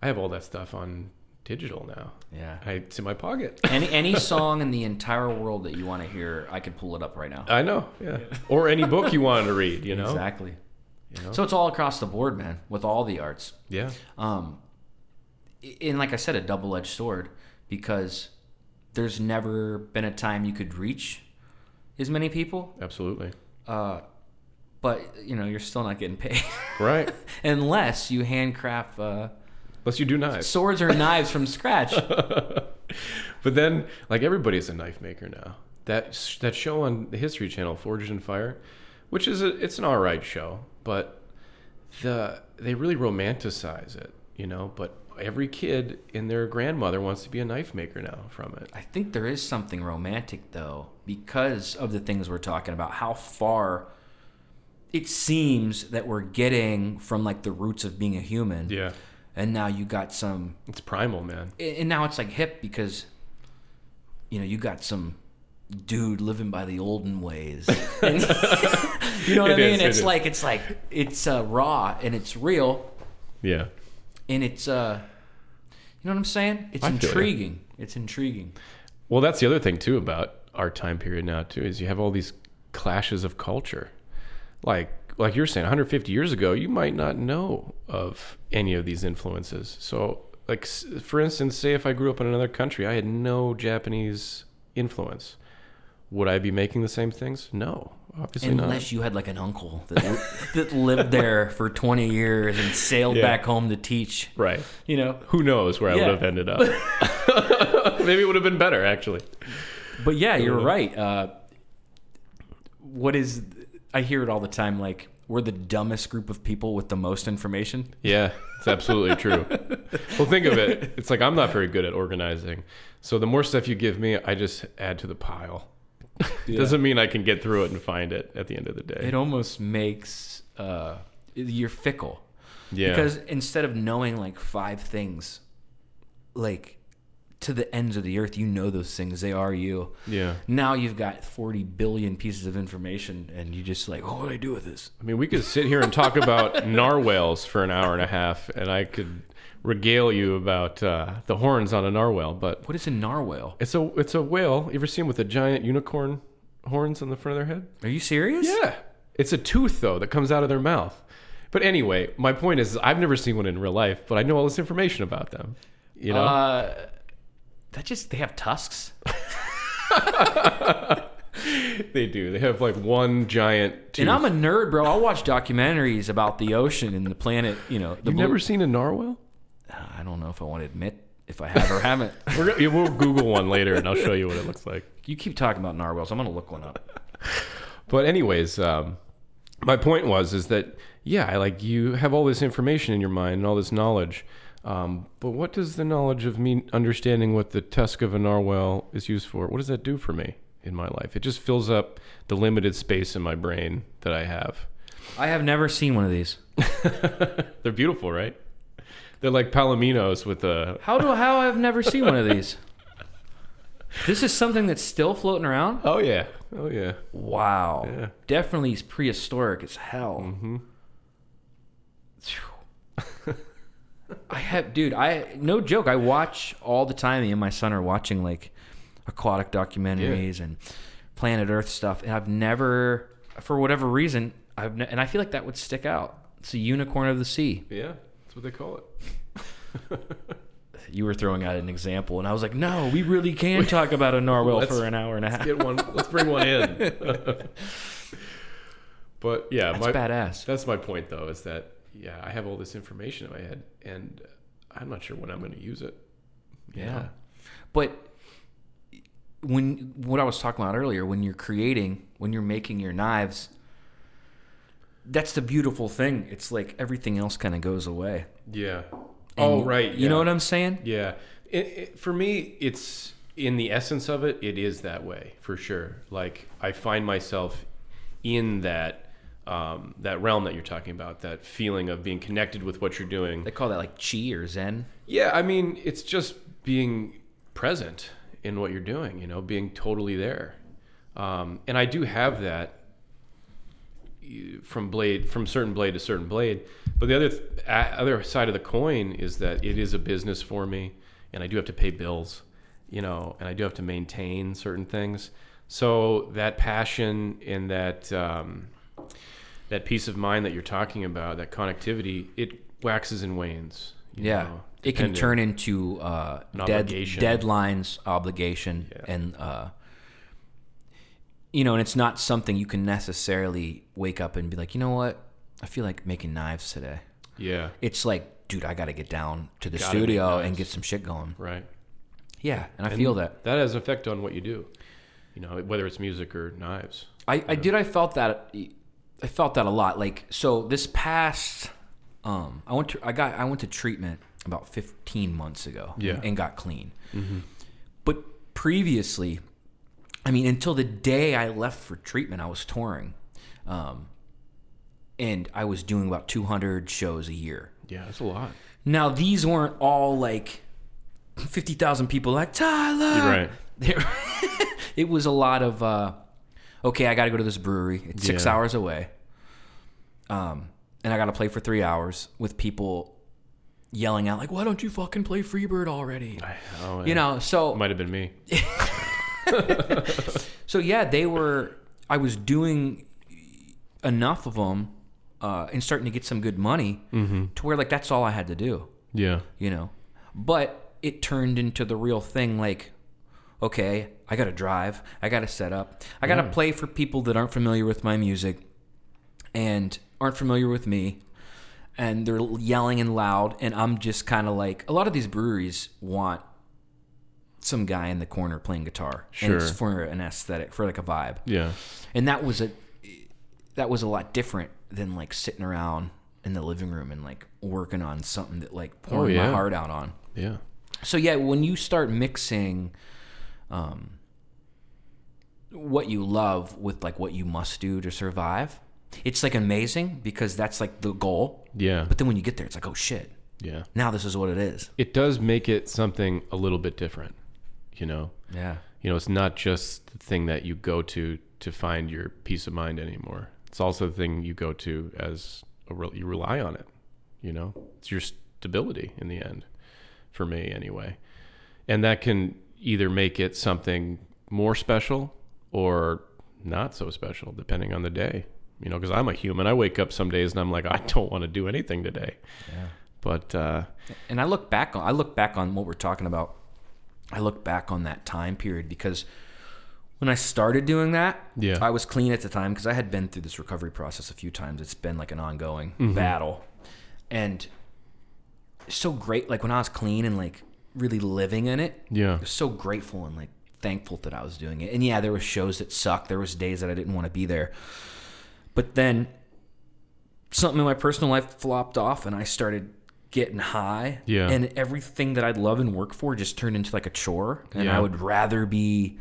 Speaker 2: I have all that stuff on digital now.
Speaker 1: Yeah.
Speaker 2: I, it's in my pocket.
Speaker 1: Any any song in the entire world that you want to hear, I could pull it up right now.
Speaker 2: I know, yeah. Or any book you wanted to read, you know?
Speaker 1: Exactly.
Speaker 2: You know?
Speaker 1: So it's all across the board, man, with all the arts.
Speaker 2: Yeah.
Speaker 1: um, and like I said, a double edged sword because there's never been a time you could reach as many people,
Speaker 2: Absolutely.
Speaker 1: uh, but you know you're still not getting paid
Speaker 2: Right.
Speaker 1: unless you handcraft uh,
Speaker 2: Unless you do knives.
Speaker 1: swords or knives from scratch.
Speaker 2: But then, like everybody's a knife maker now. That that show on the History Channel, Forged in Fire, which is a, it's an all right show, but the they really romanticize it, you know. But every kid and their grandmother wants to be a knife maker now from it.
Speaker 1: I think there is something romantic though because of the things we're talking about. How far it seems that we're getting from like the roots of being a human.
Speaker 2: Yeah,
Speaker 1: And now you got some
Speaker 2: it's primal, man.
Speaker 1: and now it's like hip because you know you got some dude living by the olden ways And- you know what i mean
Speaker 2: is, it
Speaker 1: it's
Speaker 2: is.
Speaker 1: like it's like it's uh, raw and it's real
Speaker 2: Yeah,
Speaker 1: and it's uh you know what i'm saying it's
Speaker 2: I feel
Speaker 1: intriguing it's intriguing
Speaker 2: Well, that's the other thing too about our time period now too is you have all these clashes of culture. Like like you're saying 150 years ago, you might not know of any of these influences. So like for instance, say if I grew up in another country, I had no Japanese influence. Would I be making the same things? No, obviously
Speaker 1: unless you had like an uncle that, that lived there for 20 years and sailed
Speaker 2: Yeah.
Speaker 1: back home to teach.
Speaker 2: Right.
Speaker 1: you know
Speaker 2: Who knows where I would have ended up? Maybe it would have been better actually.
Speaker 1: But yeah, you're right. Uh, what is I hear it all the time. Like we're the dumbest group of people with the most information.
Speaker 2: Yeah, it's absolutely true. well, think of it. It's like I'm not very good at organizing. So the more stuff you give me, I just add to the pile. Doesn't mean I can get through it and find it at the end of the day.
Speaker 1: It almost makes uh, you're fickle
Speaker 2: yeah.
Speaker 1: because instead of knowing like five things, like to the ends of the earth. You know those things. They are you.
Speaker 2: Yeah.
Speaker 1: Now you've got 40 billion pieces of information, and you just like, what do I do with this?
Speaker 2: I mean, we could sit here and talk about narwhals for an hour and a half, and I could regale you about uh, the horns on a narwhal. But
Speaker 1: What is a narwhal?
Speaker 2: it's a it's a whale. You ever seen them with the giant unicorn horns on the front of their head?
Speaker 1: Are you serious?
Speaker 2: Yeah. It's a tooth though that comes out of their mouth. But anyway, my point is, I've never seen one in real life, but I know all this information about them. You know,
Speaker 1: Uh, that just they have tusks.
Speaker 2: they do. They have like one giant tooth.
Speaker 1: And I'm a nerd, bro. I'll watch documentaries about the ocean and the planet. You know, the
Speaker 2: You've
Speaker 1: blue-
Speaker 2: never seen a narwhal?
Speaker 1: I don't know if I want to admit if I have or haven't.
Speaker 2: We're gonna, we'll Google one later, and I'll show you what it looks like.
Speaker 1: you keep talking about narwhals. I'm gonna look one up.
Speaker 2: But anyways, um, my point was is that yeah, I like you have all this information in your mind and all this knowledge. Um, but what does the knowledge of me understanding what the tusk of a narwhal is used for? What does that do for me in my life? It just fills up the limited space in my brain that I have.
Speaker 1: I have never seen one of these.
Speaker 2: They're beautiful, right? They're like palominos with a.
Speaker 1: How do how I've never seen one of these? This is something that's still floating around.
Speaker 2: Oh yeah, oh yeah.
Speaker 1: Wow,
Speaker 2: Yeah.
Speaker 1: definitely is prehistoric as hell.
Speaker 2: Mm-hmm.
Speaker 1: I have, dude. I no joke. I watch all the time. Me and my son are watching like aquatic documentaries and Planet Earth stuff, and I've never, for whatever reason, I've ne- and I feel like that would stick out. It's a unicorn of the sea.
Speaker 2: Yeah, what they call it.
Speaker 1: You were throwing out an example, and I was like, no, we really can talk about a narwhal
Speaker 2: Let's-
Speaker 1: for an hour and a half.
Speaker 2: Let's Get one. Let's bring one in. but yeah,
Speaker 1: That's
Speaker 2: my,
Speaker 1: badass.
Speaker 2: That's my point, though, is that yeah, I have all this information in my head, and I'm not sure when I'm going to use it.
Speaker 1: Yeah.
Speaker 2: know?
Speaker 1: But when what I was talking about earlier, when you're creating, when you're making your knives, that's the beautiful thing. It's like everything else kind of goes away.
Speaker 2: Yeah.
Speaker 1: And
Speaker 2: oh right.
Speaker 1: You know what I'm saying?
Speaker 2: Yeah. It, it, for me, it's in the essence of it. It is that way for sure. Like I find myself in that um, that realm that you're talking about. That feeling of being connected with what you're doing.
Speaker 1: They call that like chi or zen.
Speaker 2: Yeah, I mean, it's just being present in what you're doing, you know, being totally there. Um, and I do have that from blade, from certain blade to certain blade. But the other th- other side of the coin is that it is a business for me, and I do have to pay bills, you know, and I do have to maintain certain things. So that passion and that um, that peace of mind that you're talking about, that connectivity, it waxes and wanes. you
Speaker 1: Yeah.
Speaker 2: know,
Speaker 1: it can turn into uh, dead,
Speaker 2: obligation.
Speaker 1: deadlines, obligation,
Speaker 2: Yeah.
Speaker 1: and uh, you know, and it's not something you can necessarily wake up and be like, you know what, I feel like making knives today.
Speaker 2: Yeah,
Speaker 1: It's like, dude, I got to get down to the
Speaker 2: Gotta
Speaker 1: studio and get some shit going.
Speaker 2: right.
Speaker 1: Yeah, and I
Speaker 2: And
Speaker 1: feel that.
Speaker 2: that has an effect on what you do. You know, whether it's music or knives.
Speaker 1: I, I did. I felt that. I felt that a lot. Like so, this past, um, I went to I got I went to treatment about 15 months ago.
Speaker 2: Yeah.
Speaker 1: and got clean. But previously, I mean, until the day I left for treatment, I was touring, um, and I was doing about 200 shows a year.
Speaker 2: Yeah, that's a lot.
Speaker 1: Now these weren't all like 50,000 people like Tyler.
Speaker 2: You're right.
Speaker 1: It was a lot of uh, okay, I got to go to this brewery. It's six
Speaker 2: Yeah.
Speaker 1: hours away. Um, and I got to play for three hours with people yelling out like, "Why don't you fucking play Freebird already?"
Speaker 2: Oh,
Speaker 1: You know, so
Speaker 2: might have been me.
Speaker 1: so yeah, they were. I was doing enough of them uh, and starting to get some good money
Speaker 2: Mm-hmm.
Speaker 1: to where like that's all I had to do.
Speaker 2: Yeah,
Speaker 1: you know. But it turned into the real thing like, okay, I got to drive, I got to set up, I got to
Speaker 2: Yeah.
Speaker 1: play for people that aren't familiar with my music and aren't familiar with me. And they're yelling and loud, and I'm just kind of like a lot of these breweries want some guy in the corner playing guitar, and it's for an aesthetic, for like a vibe
Speaker 2: yeah,
Speaker 1: and that was a that was a lot different than like sitting around in the living room and like working on something that like pouring my
Speaker 2: yeah.
Speaker 1: heart out on.
Speaker 2: yeah.
Speaker 1: So yeah, when you start mixing um what you love with like what you must do to survive, it's like amazing because that's like the goal.
Speaker 2: Yeah.
Speaker 1: But then when you get there, it's like, oh shit,
Speaker 2: Yeah.
Speaker 1: Now this is what it is.
Speaker 2: It does make it something a little bit different, you know?
Speaker 1: Yeah.
Speaker 2: You know, it's not just the thing that you go to to find your peace of mind anymore. It's also the thing you go to as a re- you rely on it. You know, it's your stability in the end, for me anyway. And that can either make it something more special or not so special, depending on the day. You know, because I'm a human. I wake up some days and I'm like, I don't want to do anything today.
Speaker 1: Yeah.
Speaker 2: But uh,
Speaker 1: And I look back on I look back on what we're talking about. I look back on that time period because when I started doing that,
Speaker 2: Yeah.
Speaker 1: I was clean at the time because I had been through this recovery process a few times. It's been like an ongoing
Speaker 2: Mm-hmm.
Speaker 1: battle. And it's so great like when I was clean and like really living in it.
Speaker 2: Yeah.
Speaker 1: I was so grateful and like thankful that I was doing it. And yeah, there was shows that sucked. There was days that I didn't want to be there. But then something in my personal life flopped off and I started getting high.
Speaker 2: Yeah.
Speaker 1: And everything that I'd love and work for just turned into like a chore. And
Speaker 2: Yeah.
Speaker 1: I would rather be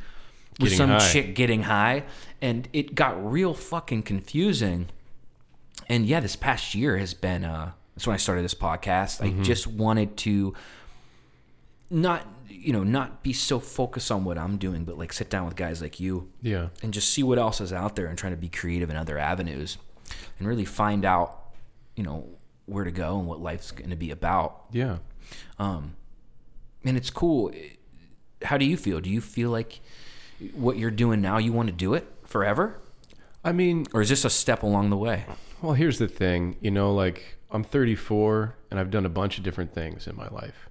Speaker 1: with
Speaker 2: Getting
Speaker 1: some
Speaker 2: high.
Speaker 1: chick getting high. And it got real fucking confusing. And yeah, this past year has been uh that's when I started this podcast.
Speaker 2: Mm-hmm.
Speaker 1: I just wanted to not you know, not be so focused on what I'm doing, but like sit down with guys like you
Speaker 2: yeah,
Speaker 1: and just see what else is out there and trying to be creative in other avenues and really find out, you know, where to go and what life's going to be about.
Speaker 2: yeah.
Speaker 1: Um, and it's cool. How do you feel? Do you feel like what you're doing now, you want to do it forever?
Speaker 2: I mean,
Speaker 1: Or is this a step along the way?
Speaker 2: Well, here's the thing, you know, like I'm 34 and I've done a bunch of different things in my life.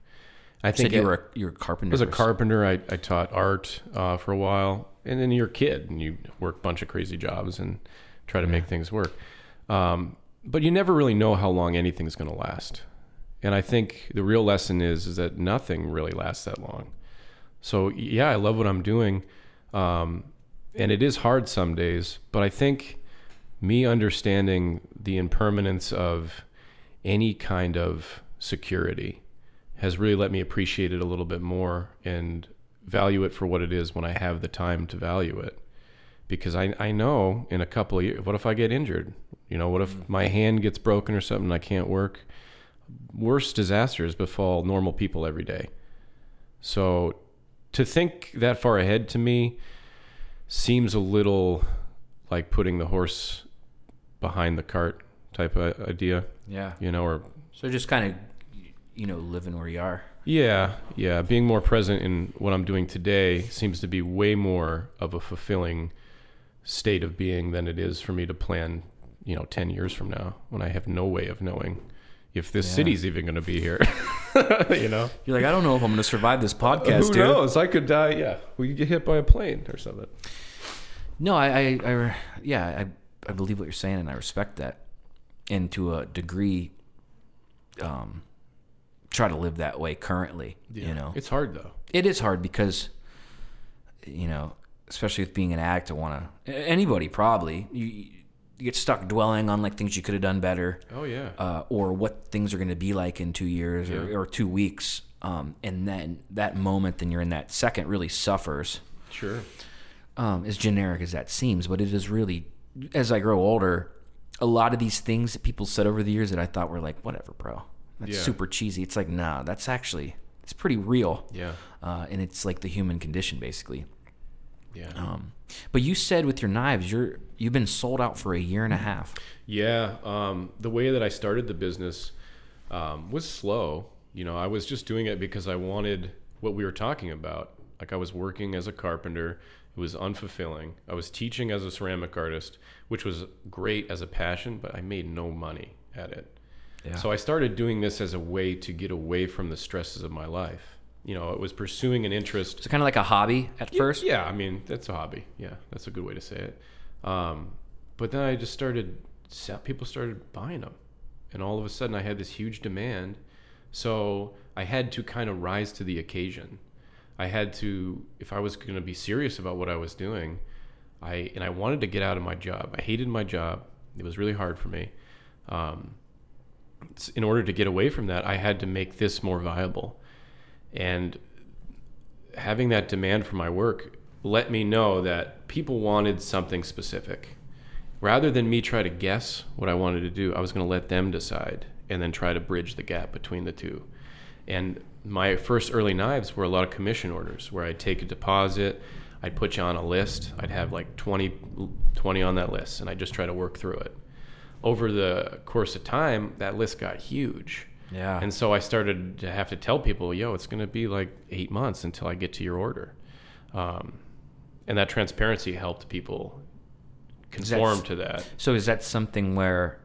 Speaker 2: I
Speaker 1: You
Speaker 2: think
Speaker 1: you
Speaker 2: it-
Speaker 1: were a, you're a carpenter.
Speaker 2: I was a carpenter. I, I taught art uh, for a while, and then you're a kid and you work a bunch of crazy jobs and try to make things work. Um, but you never really know how long anything's going to last. And I think the real lesson is is that nothing really lasts that long. So yeah, I love what I'm doing, um, and it is hard some days. But I think me understanding the impermanence of any kind of security has really let me appreciate it a little bit more and value it for what it is when I have the time to value it. Because I, I know in a couple of years, what if I get injured? You know, what if mm. my hand gets broken or something I can't work? Worse disasters befall normal people every day. So to think that far ahead to me seems a little like putting the horse behind the cart type of idea,
Speaker 1: Yeah.
Speaker 2: you know, or
Speaker 1: So just kind of, you know, living where you are.
Speaker 2: Yeah, yeah. Being more present in what I'm doing today seems to be way more of a fulfilling state of being than it is for me to plan, you know, 10 years from now when I have no way of knowing if this city's even going to be here. you know?
Speaker 1: You're like, I don't know if I'm going to survive this podcast,
Speaker 2: Who
Speaker 1: dude.
Speaker 2: knows? I could die. Yeah. We could get hit by a plane or something.
Speaker 1: No, I, I, I yeah, I, I believe what you're saying, and I respect that. And to a degree, um, try to live that way currently. You know,
Speaker 2: It's hard though.
Speaker 1: it is hard because, you know, especially with being an addict, I want to. Anybody probably you, you get stuck dwelling on like things you could have done better,
Speaker 2: Oh, yeah.
Speaker 1: uh, or what things are going to be like in two years
Speaker 2: Yeah.
Speaker 1: or, or two weeks. Um, and then that moment, then you're in that second, really suffers
Speaker 2: sure.
Speaker 1: um, as generic as that seems, but it is really, as I grow older, a lot of these things that people said over the years that I thought were like, whatever, bro, that's
Speaker 2: Yeah.
Speaker 1: super cheesy. It's like, nah, that's actually, it's pretty real.
Speaker 2: Yeah.
Speaker 1: Uh, and it's like the human condition, basically.
Speaker 2: Yeah.
Speaker 1: Um, but you said with your knives, you're you've been sold out for a year and a half.
Speaker 2: Yeah, um, the way that I started the business um, was slow. You know, I was just doing it because I wanted what we were talking about. Like I was working as a carpenter, it was unfulfilling. I was teaching as a ceramic artist, which was great as a passion, but I made no money at it.
Speaker 1: Yeah.
Speaker 2: So I started doing this as a way to get away from the stresses of my life. You know, it was pursuing an interest
Speaker 1: It's kind of like a hobby at first.
Speaker 2: yeah, I mean that's a hobby. Yeah, that's a good way to say it. Um, but then I just started. People started buying them, and all of a sudden I had this huge demand. So I had to kind of rise to the occasion. I had to, if I was going to be serious about what I was doing, I and I wanted to get out of my job. I hated my job. It was really hard for me. Um, in order to get away from that, I had to make this more viable. And having that demand for my work let me know that people wanted something specific. Rather than me try to guess what I wanted to do, I was going to let them decide. and then try to bridge the gap between the two. And my first early knives were a lot of commission orders where I'd take a deposit, I'd put you on a list, I'd have like 20, 20 on that list, and I'd just try to work through it. Over the course of time, that list got huge.
Speaker 1: Yeah.
Speaker 2: And so I started to have to tell people, yo, it's going to be like eight months until I get to your order. Um, and that transparency helped people conform
Speaker 1: That's-
Speaker 2: to that.
Speaker 1: So is that something where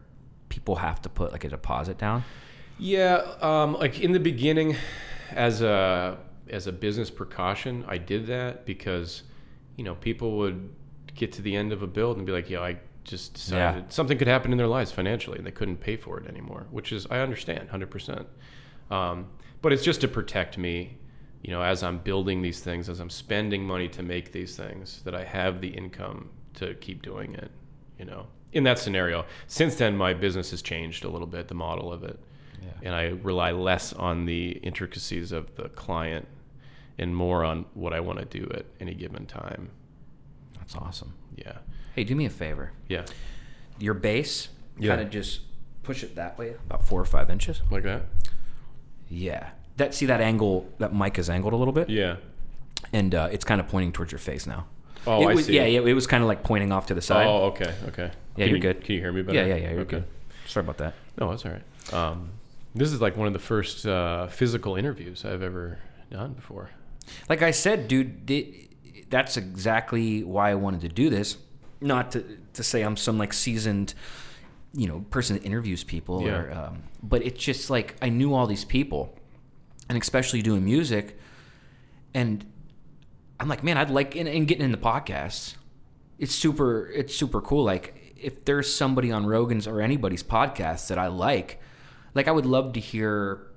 Speaker 1: people have to put like a deposit down?
Speaker 2: Yeah, um, like in the beginning, as a as a business precaution, I did that because, you know, people would get to the end of a build and be like, yo, I just decided
Speaker 1: Yeah.
Speaker 2: something could happen in their lives financially, and they couldn't pay for it anymore," which is I understand, hundred percent. Um, but it's just to protect me, you know, as I'm building these things, as I'm spending money to make these things, that I have the income to keep doing it. You know, in that scenario. Since then, my business has changed a little bit, the model of it and I rely less on the intricacies of the client and more on what I want to do at any given time.
Speaker 1: That's awesome.
Speaker 2: Yeah.
Speaker 1: Hey, do me a favor.
Speaker 2: Yeah.
Speaker 1: Your base,
Speaker 2: Yeah.
Speaker 1: kind of just push it that way, about four or five inches.
Speaker 2: Like that?
Speaker 1: Yeah. That see that angle, that mic is angled a little bit,
Speaker 2: Yeah.
Speaker 1: and uh, it's kind of pointing towards your face now.
Speaker 2: Oh,
Speaker 1: it
Speaker 2: I
Speaker 1: was,
Speaker 2: see.
Speaker 1: Yeah, yeah, it was kind of like pointing off to the side.
Speaker 2: Oh, okay. Okay.
Speaker 1: yeah,
Speaker 2: Can
Speaker 1: you're
Speaker 2: you-
Speaker 1: good.
Speaker 2: Can you hear me better?
Speaker 1: Yeah, yeah, yeah, you're
Speaker 2: okay.
Speaker 1: good. Sorry about that.
Speaker 2: No, that's all right. Um, this is like one of the first uh, physical interviews I've ever done before.
Speaker 1: Like I said, dude, that's exactly why I wanted to do this. Not to to say I'm some like seasoned, you know, person that interviews people,
Speaker 2: Yeah.
Speaker 1: or, um, but it's just like I knew all these people, and especially doing music, and I'm like, man, I'd like and, and getting in the podcasts. It's super. It's super cool. Like if there's somebody on Rogan's or anybody's podcast that I like, like I would love to hear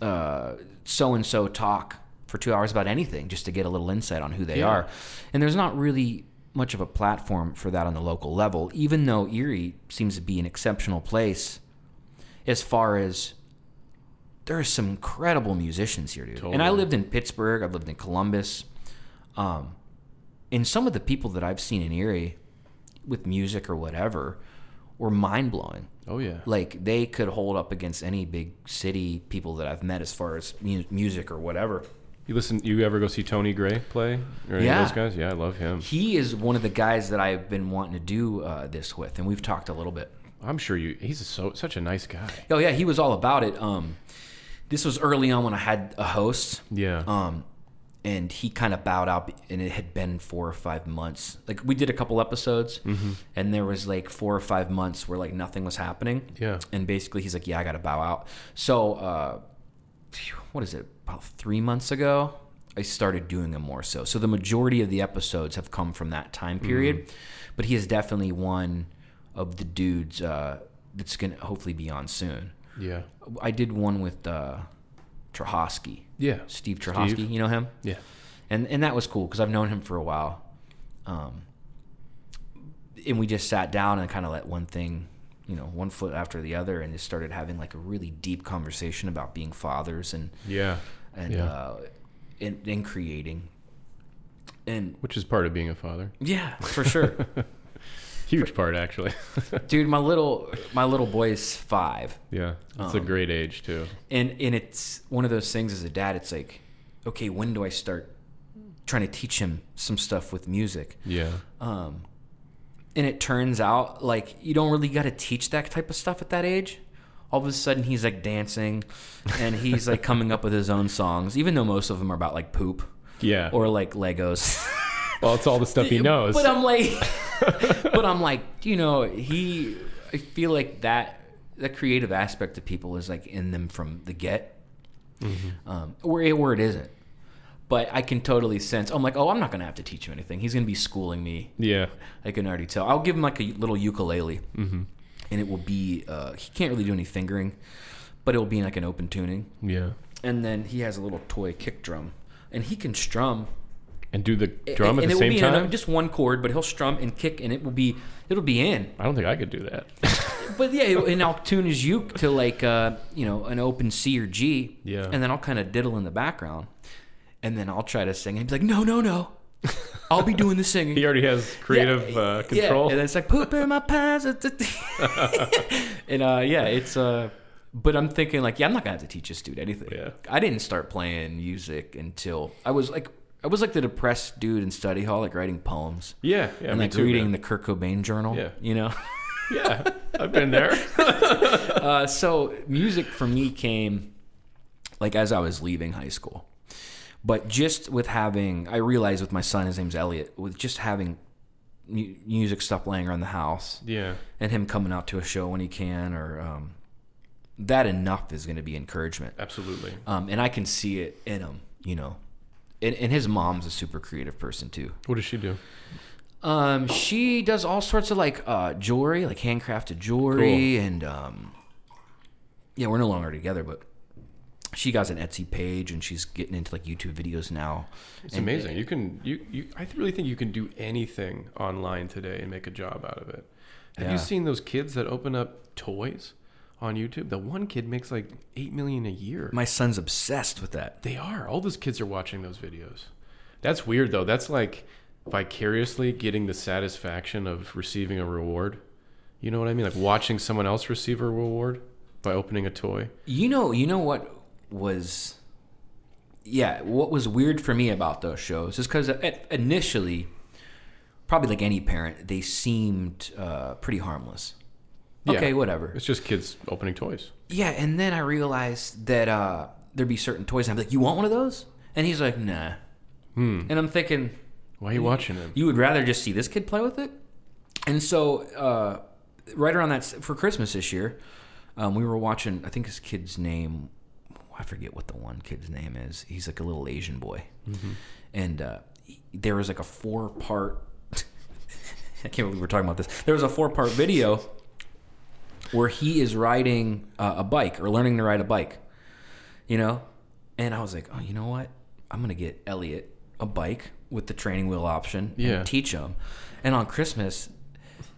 Speaker 1: uh so and so talk for two hours about anything just to get a little insight on who they
Speaker 2: Yeah.
Speaker 1: are. And there's not really much of a platform for that on the local level, even though Erie seems to be an exceptional place as far as there are some incredible musicians here, dude. And I lived in Pittsburgh, I've lived in Columbus. Um, and some of the people that I've seen in Erie with music or whatever were mind blowing
Speaker 2: Oh yeah.
Speaker 1: like they could hold up against any big city people that I've met as far as mu- music or whatever.
Speaker 2: You listen. You ever go see Tony Gray play or any
Speaker 1: Yeah.
Speaker 2: of those guys? Yeah, I love him.
Speaker 1: He is one of the guys that I've been wanting to do uh, this with, and we've talked a little bit.
Speaker 2: I'm sure you. He's so such a nice guy.
Speaker 1: Oh yeah, he was all about it. Um, this was early on when I had a host.
Speaker 2: Yeah.
Speaker 1: Um, and he kind of bowed out, and it had been four or five months. Like we did a couple episodes,
Speaker 2: Mm-hmm.
Speaker 1: and there was like four or five months where like nothing was happening.
Speaker 2: Yeah.
Speaker 1: And basically, he's like, "Yeah, I got to bow out." So, uh, what is it? About three months ago, I started doing them more so. So the majority of the episodes have come from that time period,
Speaker 2: Mm-hmm.
Speaker 1: but he is definitely one of the dudes uh, that's gonna hopefully be on soon.
Speaker 2: yeah.
Speaker 1: I did one with uh, Trahosky.
Speaker 2: Yeah.
Speaker 1: Steve Trahosky.
Speaker 2: Steve.
Speaker 1: You know him?
Speaker 2: Yeah.
Speaker 1: and and that was cool because I've known him for a while. Um, and we just sat down and kind of let one thing, you know, one foot after the other, and just started having like a really deep conversation about being fathers and
Speaker 2: Yeah.
Speaker 1: and
Speaker 2: Yeah.
Speaker 1: uh, and, and creating. And
Speaker 2: Which is part of being a father.
Speaker 1: yeah, for sure,
Speaker 2: Huge part, actually.
Speaker 1: dude. My little my little boy is five,
Speaker 2: yeah. It's a
Speaker 1: Um,
Speaker 2: great age too.
Speaker 1: and and it's one of those things as a dad. It's like, okay, when do I start trying to teach him some stuff with music?
Speaker 2: Yeah.
Speaker 1: Um, and it turns out like you don't really got to teach that type of stuff at that age. All of a sudden, he's like dancing, and he's like coming up with his own songs, even though most of them are about like poop
Speaker 2: Yeah.
Speaker 1: or like Legos.
Speaker 2: well, it's all the stuff he knows.
Speaker 1: But I'm like, but I'm like, you know, he. I feel like that that creative aspect of people is like in them from the get,
Speaker 2: Mm-hmm.
Speaker 1: um, where it, where it isn't. But I can totally sense. I'm like, oh, I'm not gonna have to teach him anything. He's gonna be schooling me
Speaker 2: yeah.
Speaker 1: I can already tell. I'll give him like a little ukulele,
Speaker 2: Mm-hmm.
Speaker 1: and it will be. Uh, he can't really do any fingering, but it will be in like an open tuning.
Speaker 2: Yeah.
Speaker 1: And then he has a little toy kick drum, and he can strum.
Speaker 2: And do the drum
Speaker 1: and
Speaker 2: at the
Speaker 1: it will
Speaker 2: same
Speaker 1: be in a-
Speaker 2: time.
Speaker 1: just one chord, but he'll strum and kick, and it will be. It'll be in.
Speaker 2: I don't think I could do that.
Speaker 1: But yeah, and I'll tune his uke to like uh, you know an open C or G.
Speaker 2: Yeah.
Speaker 1: And then I'll kind of diddle in the background, and then I'll try to sing, and be like, "No, no, no, I'll be doing the singing.
Speaker 2: He already has creative
Speaker 1: Yeah,
Speaker 2: uh, control.
Speaker 1: Yeah, and it's like poop in my pants. and uh, yeah, it's uh, but I'm thinking like, yeah, I'm not gonna have to teach this dude anything.
Speaker 2: Yeah.
Speaker 1: I didn't start playing music until I was like, I was like the depressed dude in study hall, like writing poems
Speaker 2: yeah, yeah.
Speaker 1: and like
Speaker 2: too,
Speaker 1: reading
Speaker 2: man.
Speaker 1: the Kurt Cobain journal.
Speaker 2: Yeah.
Speaker 1: you know.
Speaker 2: Yeah, I've been there.
Speaker 1: uh, so music for me came like as I was leaving high school. But just with having, I realized with my son, his name's Elliot, with just having mu- music stuff laying around the house
Speaker 2: yeah,
Speaker 1: and him coming out to a show when he can, or um, that enough is going to be encouragement.
Speaker 2: absolutely.
Speaker 1: Um, and I can see it in him, you know. And, and his mom's a super creative person too.
Speaker 2: What does she do?
Speaker 1: Um, she does all sorts of like uh, jewelry, like handcrafted jewelry, and um, yeah, we're no longer together, but she got an Etsy page, and she's getting into like YouTube videos now.
Speaker 2: It's
Speaker 1: And-
Speaker 2: amazing. You can you, you I really think you can do anything online today and make a job out of it. Have
Speaker 1: Yeah.
Speaker 2: you seen those kids that open up toys on YouTube? The one kid makes like eight million a year.
Speaker 1: My son's obsessed with that.
Speaker 2: They are. All those kids are watching those videos. That's weird though. That's like vicariously getting the satisfaction of receiving a reward. You know what I mean? Like watching someone else receive a reward by opening a toy.
Speaker 1: You know, you know what was, yeah, what was weird for me about those shows is because initially, probably like any parent, they seemed uh, pretty harmless.
Speaker 2: Yeah.
Speaker 1: Okay, whatever.
Speaker 2: It's just kids opening toys.
Speaker 1: Yeah, and then I realized that uh, there'd be certain toys, and I'm like, "You want one of those?" And he's like, "Nah." Hmm. And I'm thinking,
Speaker 2: Why are you watching them?
Speaker 1: you would rather just see this kid play with it. And so, uh, right around that for Christmas this year, um, we were watching. I think his kid's name, I forget what the one kid's name is. He's like a little Asian boy, and uh, he- there was like a four part. I can't believe we're talking about this. There was a four part video where he is riding uh, a bike or learning to ride a bike, you know, and I was like, oh, you know what? I'm gonna get Elliot a bike with the training wheel option
Speaker 2: Yeah.
Speaker 1: and teach him. And on Christmas,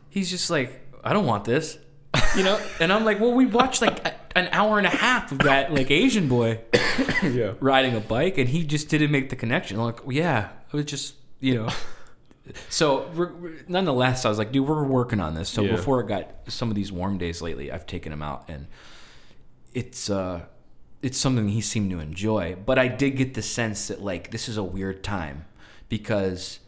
Speaker 1: he's just like, I don't want this, you know. and I'm like, well, we watched like a, an hour and a half of that like Asian boy
Speaker 2: yeah.
Speaker 1: riding a bike, and he just didn't make the connection. I'm like, yeah, it was just you know. So, we're, we're- nonetheless, I was like, dude, we're working on this. So
Speaker 2: Yeah.
Speaker 1: before it got some of these warm days lately, I've taken him out, and it's uh, it's something he seemed to enjoy. But I did get the sense that like this is a weird time because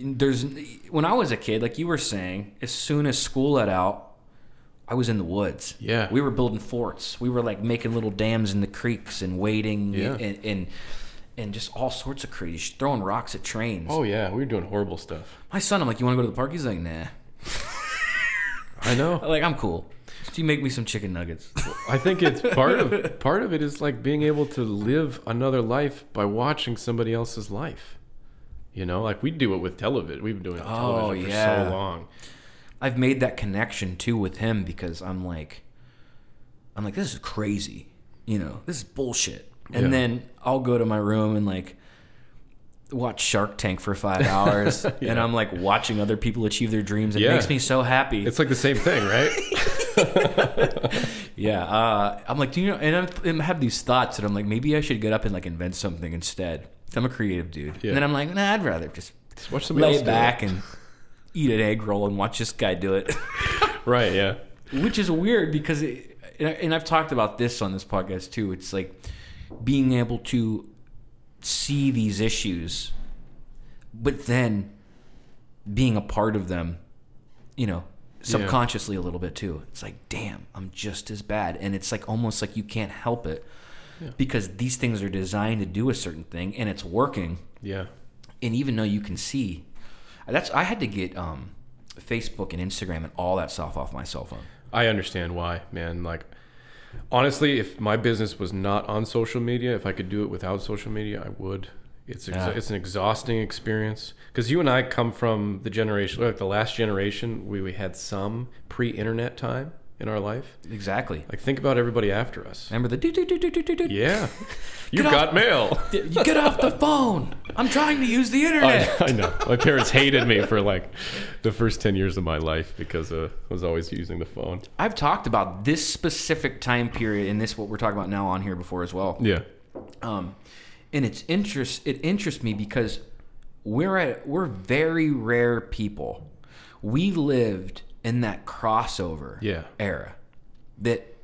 Speaker 1: there's when I was a kid, like you were saying, as soon as school let out, I was in the woods.
Speaker 2: Yeah.
Speaker 1: we were building forts. We were like making little dams in the creeks and wading
Speaker 2: Yeah.
Speaker 1: and, and and just all sorts of crazy, throwing rocks at trains.
Speaker 2: Oh yeah, we were doing horrible stuff.
Speaker 1: My son, I'm like, you want to go to the park? He's like, nah.
Speaker 2: I know.
Speaker 1: Like, I'm cool. Just you make me some chicken nuggets.
Speaker 2: I think it's part of part of it is like being able to live another life by watching somebody else's life. You know, like we do it with television. We've been doing it with
Speaker 1: Oh,
Speaker 2: television for
Speaker 1: yeah.
Speaker 2: so long.
Speaker 1: I've made that connection too with him because I'm like, I'm like, this is crazy. You know, this is bullshit. And
Speaker 2: Yeah.
Speaker 1: then I'll go to my room and like watch Shark Tank for five hours, and I'm like watching other people achieve their dreams. It
Speaker 2: Yeah.
Speaker 1: makes me so happy.
Speaker 2: It's like the same thing, right?
Speaker 1: yeah, uh, I'm like, do you know? And I'm, and I have these thoughts that I'm like, maybe I should get up and like invent something instead. I'm a creative dude,
Speaker 2: Yeah.
Speaker 1: and then I'm like, nah, I'd rather just
Speaker 2: Just watch somebody
Speaker 1: lay
Speaker 2: else
Speaker 1: back and eat an egg roll and watch this guy do it.
Speaker 2: Right, yeah.
Speaker 1: which is weird because it, and I've talked about this on this podcast too. It's like being able to see these issues, but then being a part of them, you know, subconsciously a little bit too. It's like, damn, I'm just as bad, and it's like almost like you can't help it because these things are designed to do a certain thing, and it's working
Speaker 2: Yeah.
Speaker 1: and even though you can see that's i had to get um facebook and instagram and all that stuff off my cell phone
Speaker 2: I understand why, man. Like, honestly, if my business was not on social media, if I could do it without social media, I would. It's
Speaker 1: Yeah.
Speaker 2: it's an exhausting experience because you and I come from the generation, like the last generation, we, we had some pre-internet time in our life.
Speaker 1: exactly
Speaker 2: Like, think about everybody after us.
Speaker 1: remember the do do do do do do do
Speaker 2: Yeah, you
Speaker 1: Get
Speaker 2: got
Speaker 1: off-
Speaker 2: mail.
Speaker 1: you get off the phone i'm trying to use the internet
Speaker 2: I, I know. My parents hated me for like the first ten years of my life because uh, I was always using the phone.
Speaker 1: i've talked about this specific time period and this what we're talking about now on here before as well
Speaker 2: Yeah.
Speaker 1: um and it's interest it interests me because we're at we're very rare people. We lived in that crossover
Speaker 2: Yeah.
Speaker 1: era that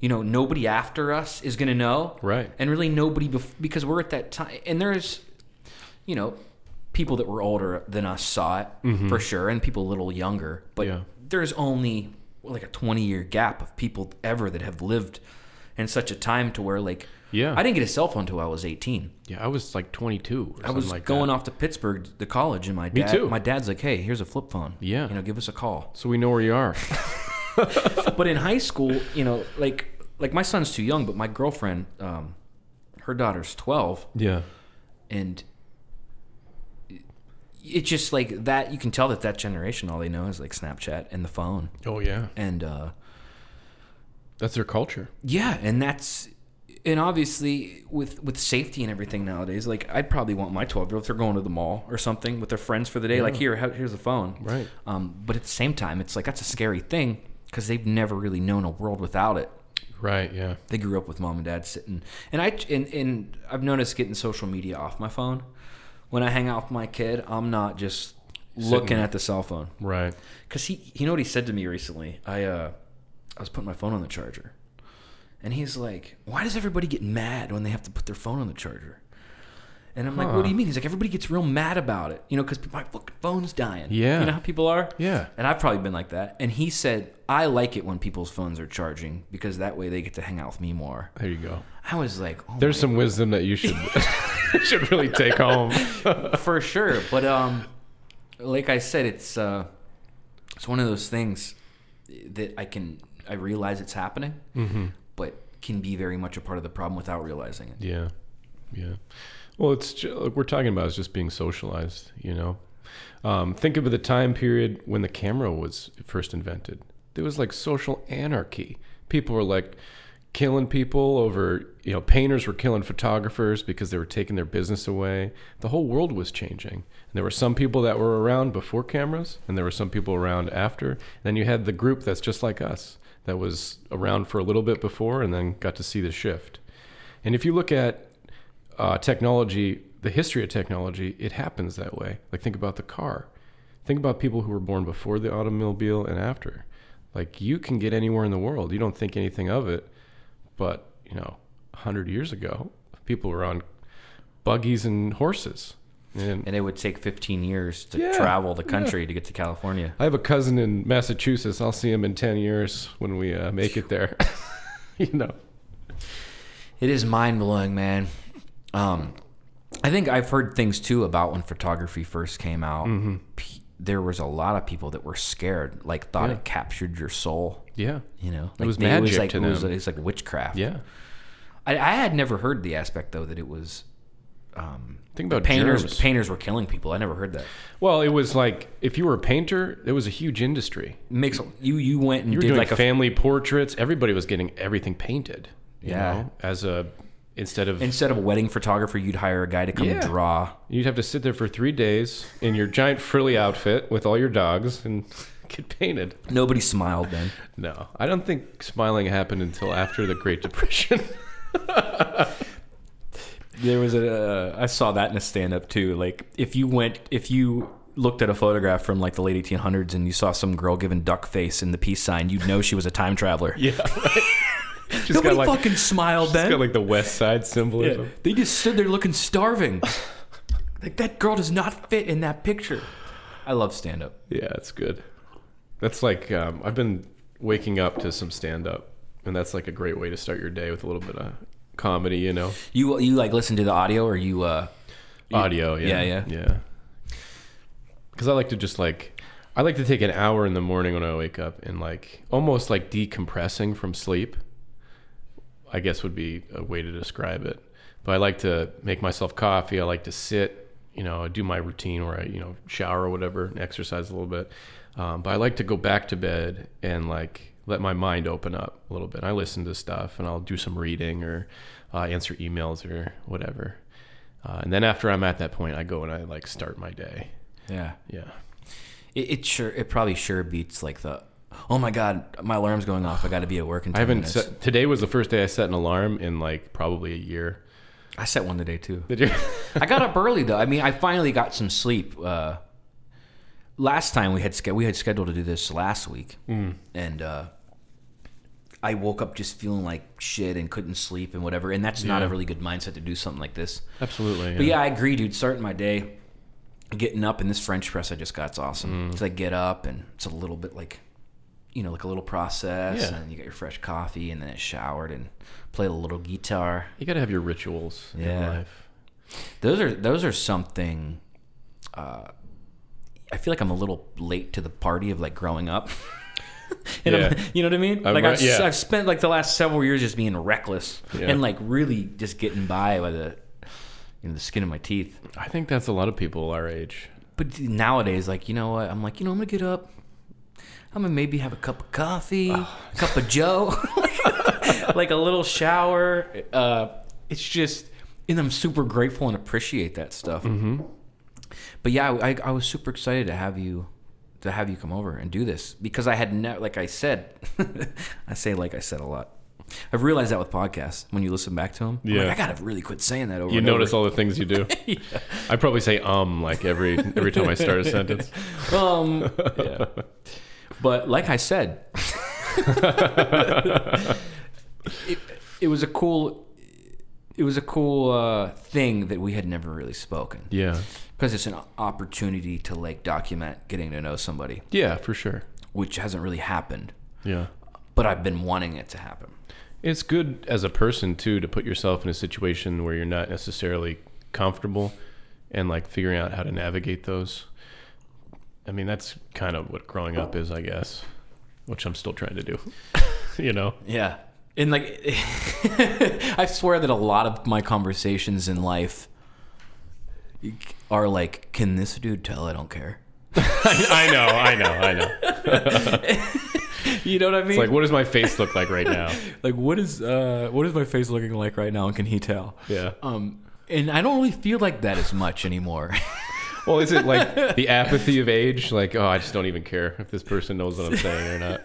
Speaker 1: you know nobody after us is going to know
Speaker 2: Right.
Speaker 1: and really nobody bef- because we're at that time and there's you know people that were older than us saw it for sure and people a little younger but
Speaker 2: Mm-hmm. Yeah.
Speaker 1: there's only like a 20 year gap of people ever that have lived in such a time to where like
Speaker 2: Yeah.
Speaker 1: I didn't get a cell phone until I was 18
Speaker 2: Yeah, I was like 22. Or
Speaker 1: I was
Speaker 2: like
Speaker 1: going
Speaker 2: that.
Speaker 1: off to Pittsburgh to college and my
Speaker 2: Me
Speaker 1: dad
Speaker 2: too.
Speaker 1: my dad's like hey here's a flip phone
Speaker 2: Yeah.
Speaker 1: you know give us a call
Speaker 2: So we know where you are.
Speaker 1: but in high school, you know, like like my son's too young, but my girlfriend, um, her daughter's twelve,
Speaker 2: yeah.
Speaker 1: and it's just like that. You can tell that that generation, all they know is like Snapchat and the phone,
Speaker 2: Oh yeah.
Speaker 1: and uh,
Speaker 2: That's their culture.
Speaker 1: yeah, and that's and obviously with with safety and everything nowadays, like I'd probably want my twelve year old if they're going to the mall or something with their friends for the day, like here, here's the phone,
Speaker 2: Right.
Speaker 1: Um, but at the same time, it's like that's a scary thing because they've never really known a world without it.
Speaker 2: Right. Yeah.
Speaker 1: they grew up with mom and dad sitting and i and, and i've noticed getting social media off my phone when i hang out with my kid i'm not just looking at the cell phone
Speaker 2: Right.
Speaker 1: because he you know what he said to me recently i uh i was putting my phone on the charger and he's like why does everybody get mad when they have to put their phone on the charger and i'm like what do you mean he's like everybody gets real mad about it you know because my fucking phone's dying
Speaker 2: Yeah.
Speaker 1: you know how people are
Speaker 2: Yeah.
Speaker 1: and I've probably been like that. And he said, I like it when people's phones are charging because that way they get to hang out with me more.
Speaker 2: There you go.
Speaker 1: I was like, oh
Speaker 2: There's some wisdom that you should should really take home.
Speaker 1: for sure. But um, like I said, it's uh, it's one of those things that I can I realize it's happening,
Speaker 2: Mm-hmm.
Speaker 1: Can be very much a part of the problem without realizing it.
Speaker 2: Yeah. Yeah. Well, it's ju- like we're talking about is just being socialized. You know, um, think of the time period when the camera was first invented. There was like social anarchy. People were like killing people over. You know, painters were killing photographers because they were taking their business away. The whole world was changing. And there were some people that were around before cameras, and there were some people around after. And then you had the group that's just like us that was around for a little bit before, and then got to see the shift. And if you look at uh, technology, the history of technology, it happens that way. Like think about the car. Think about people who were born before the automobile and after. Like you can get anywhere in the world. You don't think anything of it, but you know, hundred years ago, people were on buggies and horses. And
Speaker 1: And it would take 15 years to
Speaker 2: Yeah,
Speaker 1: travel the
Speaker 2: yeah.
Speaker 1: country to get to California.
Speaker 2: I have a cousin in Massachusetts. I'll see him in ten years when we uh, make it there. you know.
Speaker 1: It is mind blowing, man. Um, I think I've heard things too about when photography first came out.
Speaker 2: Mm-hmm.
Speaker 1: P- there was a lot of people that were scared, like thought
Speaker 2: Yeah.
Speaker 1: it captured your soul.
Speaker 2: Yeah.
Speaker 1: You know, like
Speaker 2: It was
Speaker 1: they-
Speaker 2: magic
Speaker 1: like,
Speaker 2: to
Speaker 1: it was,
Speaker 2: them.
Speaker 1: It's like witchcraft.
Speaker 2: Yeah.
Speaker 1: I, I had never heard the aspect though that it was. Um,
Speaker 2: Think about
Speaker 1: painters.
Speaker 2: germs.
Speaker 1: Painters were killing people. I never heard that.
Speaker 2: Well, it was like if you were a painter, it was a huge industry.
Speaker 1: Makes you you went and
Speaker 2: You were
Speaker 1: did
Speaker 2: doing
Speaker 1: like a
Speaker 2: family portraits. Everybody was getting everything painted. You
Speaker 1: Yeah.
Speaker 2: know, as a instead of
Speaker 1: instead of a wedding photographer, you'd hire a guy to come
Speaker 2: Yeah.
Speaker 1: draw.
Speaker 2: you'd have to sit there for three days in your giant frilly outfit with all your dogs and get painted.
Speaker 1: Nobody smiled then.
Speaker 2: No, I don't think smiling happened until after the Great Depression.
Speaker 1: There was a uh, I saw that in a stand up too. Like if you went if you looked at a photograph from like the late 1800s and you saw some girl giving duck face in the peace sign, you'd know she was a time traveler.
Speaker 2: yeah, right. Just
Speaker 1: Nobody
Speaker 2: got like
Speaker 1: fucking smiled then.
Speaker 2: got like the West Side symbol. or
Speaker 1: Yeah. They just stood there looking starving. like that girl does not fit in that picture. I love stand up.
Speaker 2: Yeah, it's good. That's like um, I've been waking up to some stand up, and that's like a great way to start your day with a little bit of comedy. You know,
Speaker 1: You you like listen to the audio or you uh you-
Speaker 2: audio. Yeah,
Speaker 1: yeah, yeah.
Speaker 2: yeah. Because I like to just like I like to take an hour in the morning when I wake up and like almost like decompressing from sleep. I guess would be a way to describe it. But I like to make myself coffee. I like to sit, you know, I do my routine where I, you know, shower or whatever, and exercise a little bit. Um, but I like to go back to bed and like let my mind open up a little bit. I listen to stuff and I'll do some reading or uh, answer emails or whatever. Uh, and then after I'm at that point, I go and I like start my day.
Speaker 1: yeah.
Speaker 2: Yeah.
Speaker 1: It, it sure it probably sure beats like the oh my god my alarm's going off I got to be at work in 10
Speaker 2: I haven't set, today was the first day I set an alarm in like probably a year.
Speaker 1: I set one today too.
Speaker 2: Did you?
Speaker 1: I got up early though. I mean, I finally got some sleep. Uh, last time we had we had scheduled to do this last week, and uh, I woke up just feeling like shit and couldn't sleep and whatever. And that's not a really good mindset to do something like this.
Speaker 2: Absolutely.
Speaker 1: But yeah, I agree, dude. Starting my day, getting up in this French press I just got, it's awesome. It's like get up and it's a little bit like, you know, like a little process,
Speaker 2: Yeah.
Speaker 1: and you get your fresh coffee, and then it showered and played a little guitar.
Speaker 2: You got to have your rituals in
Speaker 1: Yeah.
Speaker 2: life.
Speaker 1: Those are those are something. Uh, I feel like I'm a little late to the party of like growing up. and
Speaker 2: Yeah.
Speaker 1: you know what I mean?
Speaker 2: I'm
Speaker 1: like
Speaker 2: right-
Speaker 1: I've,
Speaker 2: yeah.
Speaker 1: I've spent like the last several years just being reckless
Speaker 2: Yeah.
Speaker 1: and like really just getting by by the you know the skin of my teeth.
Speaker 2: I think that's a lot of people our age.
Speaker 1: But nowadays, like you know what? I'm like you know I'm gonna get up. I'm gonna maybe have a cup of coffee, a cup of Joe, like a little shower. Uh, it's just, and I'm super grateful and appreciate that stuff. Mm-hmm. But yeah, I, I was super excited to have you to have you come over and do this because I had never, like I said, I say like I said a lot. I've realized that with podcasts when you listen back to them.
Speaker 2: Yeah.
Speaker 1: like, I gotta really quit saying that over.
Speaker 2: You notice
Speaker 1: over.
Speaker 2: all the things you do. I probably say um like every every time I start a sentence.
Speaker 1: Um, yeah. But like I said, it, it was a cool, it was a cool uh, thing that we had never really spoken
Speaker 2: Yeah.
Speaker 1: Because it's an opportunity to like document getting to know somebody,
Speaker 2: Yeah, for sure.
Speaker 1: which hasn't really happened.
Speaker 2: Yeah.
Speaker 1: But I've been wanting it to happen.
Speaker 2: It's good as a person too to put yourself in a situation where you're not necessarily comfortable and like figuring out how to navigate those. I mean, that's kind of what growing up is, I guess, which I'm still trying to do. you know?
Speaker 1: Yeah. And like, I swear that a lot of my conversations in life are like, can this dude tell I don't care?
Speaker 2: I know, I know, I know.
Speaker 1: You know what I mean?
Speaker 2: It's like, what does my face look like right now?
Speaker 1: like what is uh what is my face looking like right now and can he tell
Speaker 2: Yeah.
Speaker 1: um and i don't really feel like that as much anymore
Speaker 2: Well, is it like the apathy of age? Like, oh, I just don't even care if this person knows what I'm saying or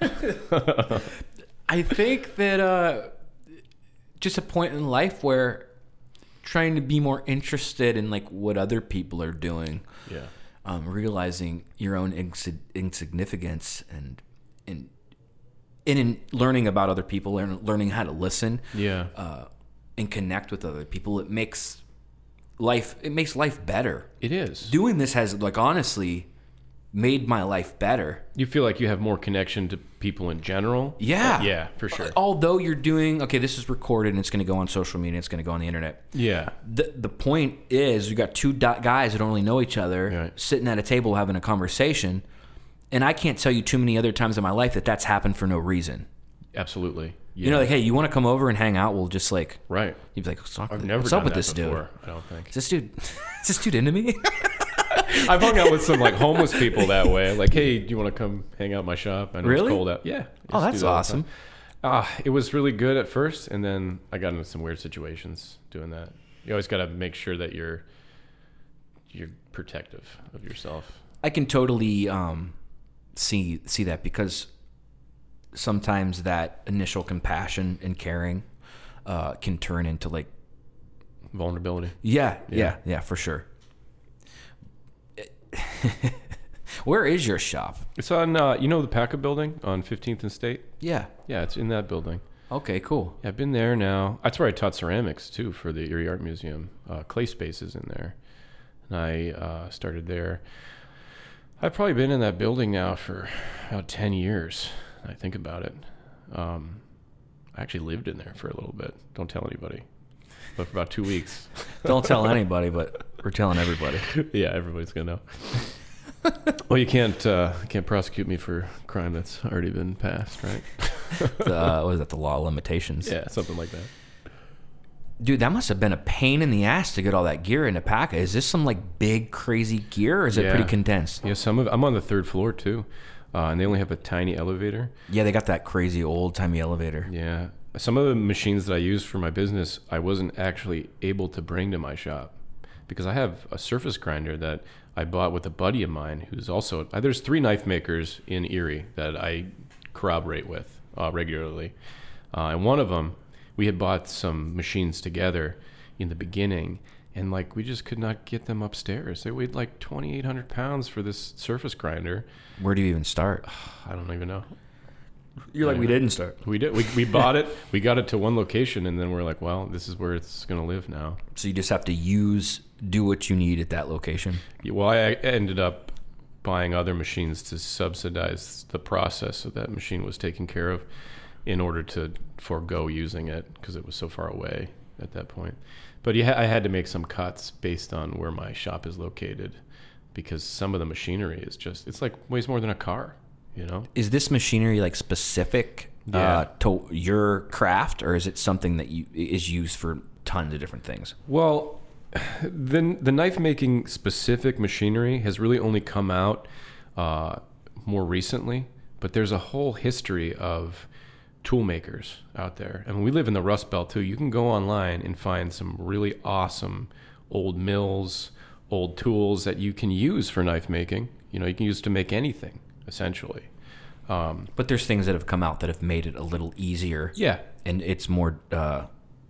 Speaker 2: not.
Speaker 1: i think that uh just a point in life where trying to be more interested in like what other people are doing
Speaker 2: Yeah.
Speaker 1: um realizing your own insi- insignificance and and and in learning about other people and learning how to listen
Speaker 2: Yeah.
Speaker 1: uh, and connect with other people it makes life it makes life better
Speaker 2: it is.
Speaker 1: doing this has like honestly made my life better.
Speaker 2: You feel like you have more connection to people in general?
Speaker 1: Yeah.
Speaker 2: Yeah, for sure.
Speaker 1: Although you're doing okay, this is recorded and it's going to go on social media, it's going to go on the internet.
Speaker 2: Yeah.
Speaker 1: The the point is you got two guys that don't really know each other
Speaker 2: Right.
Speaker 1: sitting at a table having a conversation. And I can't tell you too many other times in my life that that's happened for no reason.
Speaker 2: Absolutely. Yeah.
Speaker 1: You know, like, hey, you want to come over and hang out? We'll just like,
Speaker 2: right.
Speaker 1: you'd be like, what's up,
Speaker 2: I've never
Speaker 1: what's up with this
Speaker 2: before,
Speaker 1: dude?
Speaker 2: I don't think.
Speaker 1: Is this dude, is this dude into me?
Speaker 2: I've hung out with some like homeless people that way. Like, hey, do you want to come hang out in my shop? I know
Speaker 1: Really?
Speaker 2: it's cold out. Yeah.
Speaker 1: Oh, that's
Speaker 2: used to do that
Speaker 1: awesome.
Speaker 2: Ah, it was really good at first, and then I got into some weird situations doing that. You always got to make sure that you're you're protective of yourself.
Speaker 1: I can totally um, see see that because sometimes that initial compassion and caring uh, can turn into like
Speaker 2: Vulnerability.
Speaker 1: yeah, yeah, yeah, for sure. Where is your shop?
Speaker 2: It's on, uh, you know, the Paca building on 15th and State.
Speaker 1: Yeah.
Speaker 2: Yeah, it's in that building.
Speaker 1: Okay. Cool.
Speaker 2: Yeah, I've been there now. That's where I taught ceramics too for the Erie Art Museum. Uh, clay spaces in there, and I uh, started there. I've probably been in that building now for about ten years. I think about it. Um, I actually lived in there for a little bit. Don't tell anybody, but for about two weeks.
Speaker 1: Don't tell anybody, but we're telling everybody.
Speaker 2: yeah, everybody's gonna know. well, you can't uh, can't prosecute me for crime that's already been passed, right?
Speaker 1: The, uh, what is that? The law of limitations.
Speaker 2: yeah, something like that.
Speaker 1: Dude, that must have been a pain in the ass to get all that gear into Paca. Is this some like big crazy gear, or is it pretty condensed?
Speaker 2: Yeah, some of I'm on the third floor too, uh, and they only have a tiny elevator.
Speaker 1: Yeah, they got that crazy old timey elevator.
Speaker 2: Yeah, some of the machines that I use for my business, I wasn't actually able to bring to my shop because I have a surface grinder that I bought with a buddy of mine who's also uh, there's three knife makers in Erie that I corroborate with uh, regularly, uh, and one of them we had bought some machines together in the beginning, and like we just could not get them upstairs. They weighed like 2,800 pounds for this surface grinder.
Speaker 1: Where do you even start?
Speaker 2: I don't even know.
Speaker 1: You're like,
Speaker 2: Yeah.
Speaker 1: we didn't start.
Speaker 2: We did. We, we bought it. We got it to one location, and then we're like, well, this is where it's gonna live now.
Speaker 1: So you just have to use, do what you need at that location.
Speaker 2: Yeah, Well, I ended up buying other machines to subsidize the process so that machine was taken care of in order to forego using it because it was so far away at that point. But yeah, I had to make some cuts based on where my shop is located because some of the machinery is just, it's like weighs more than a car, you know?
Speaker 1: Is this machinery like specific
Speaker 2: Yeah.
Speaker 1: uh, to your craft, or is it something that you is used for tons of different things?
Speaker 2: Well, the the knife making specific machinery has really only come out uh, more recently, but there's a whole history of tool makers out there. I mean, we live in the Rust Belt too. You can go online and find some really awesome old mills, old tools that you can use for knife making. You know, you can use to make anything essentially. Um,
Speaker 1: But there's things that have come out that have made it a little easier.
Speaker 2: yeah,
Speaker 1: and it's more uh,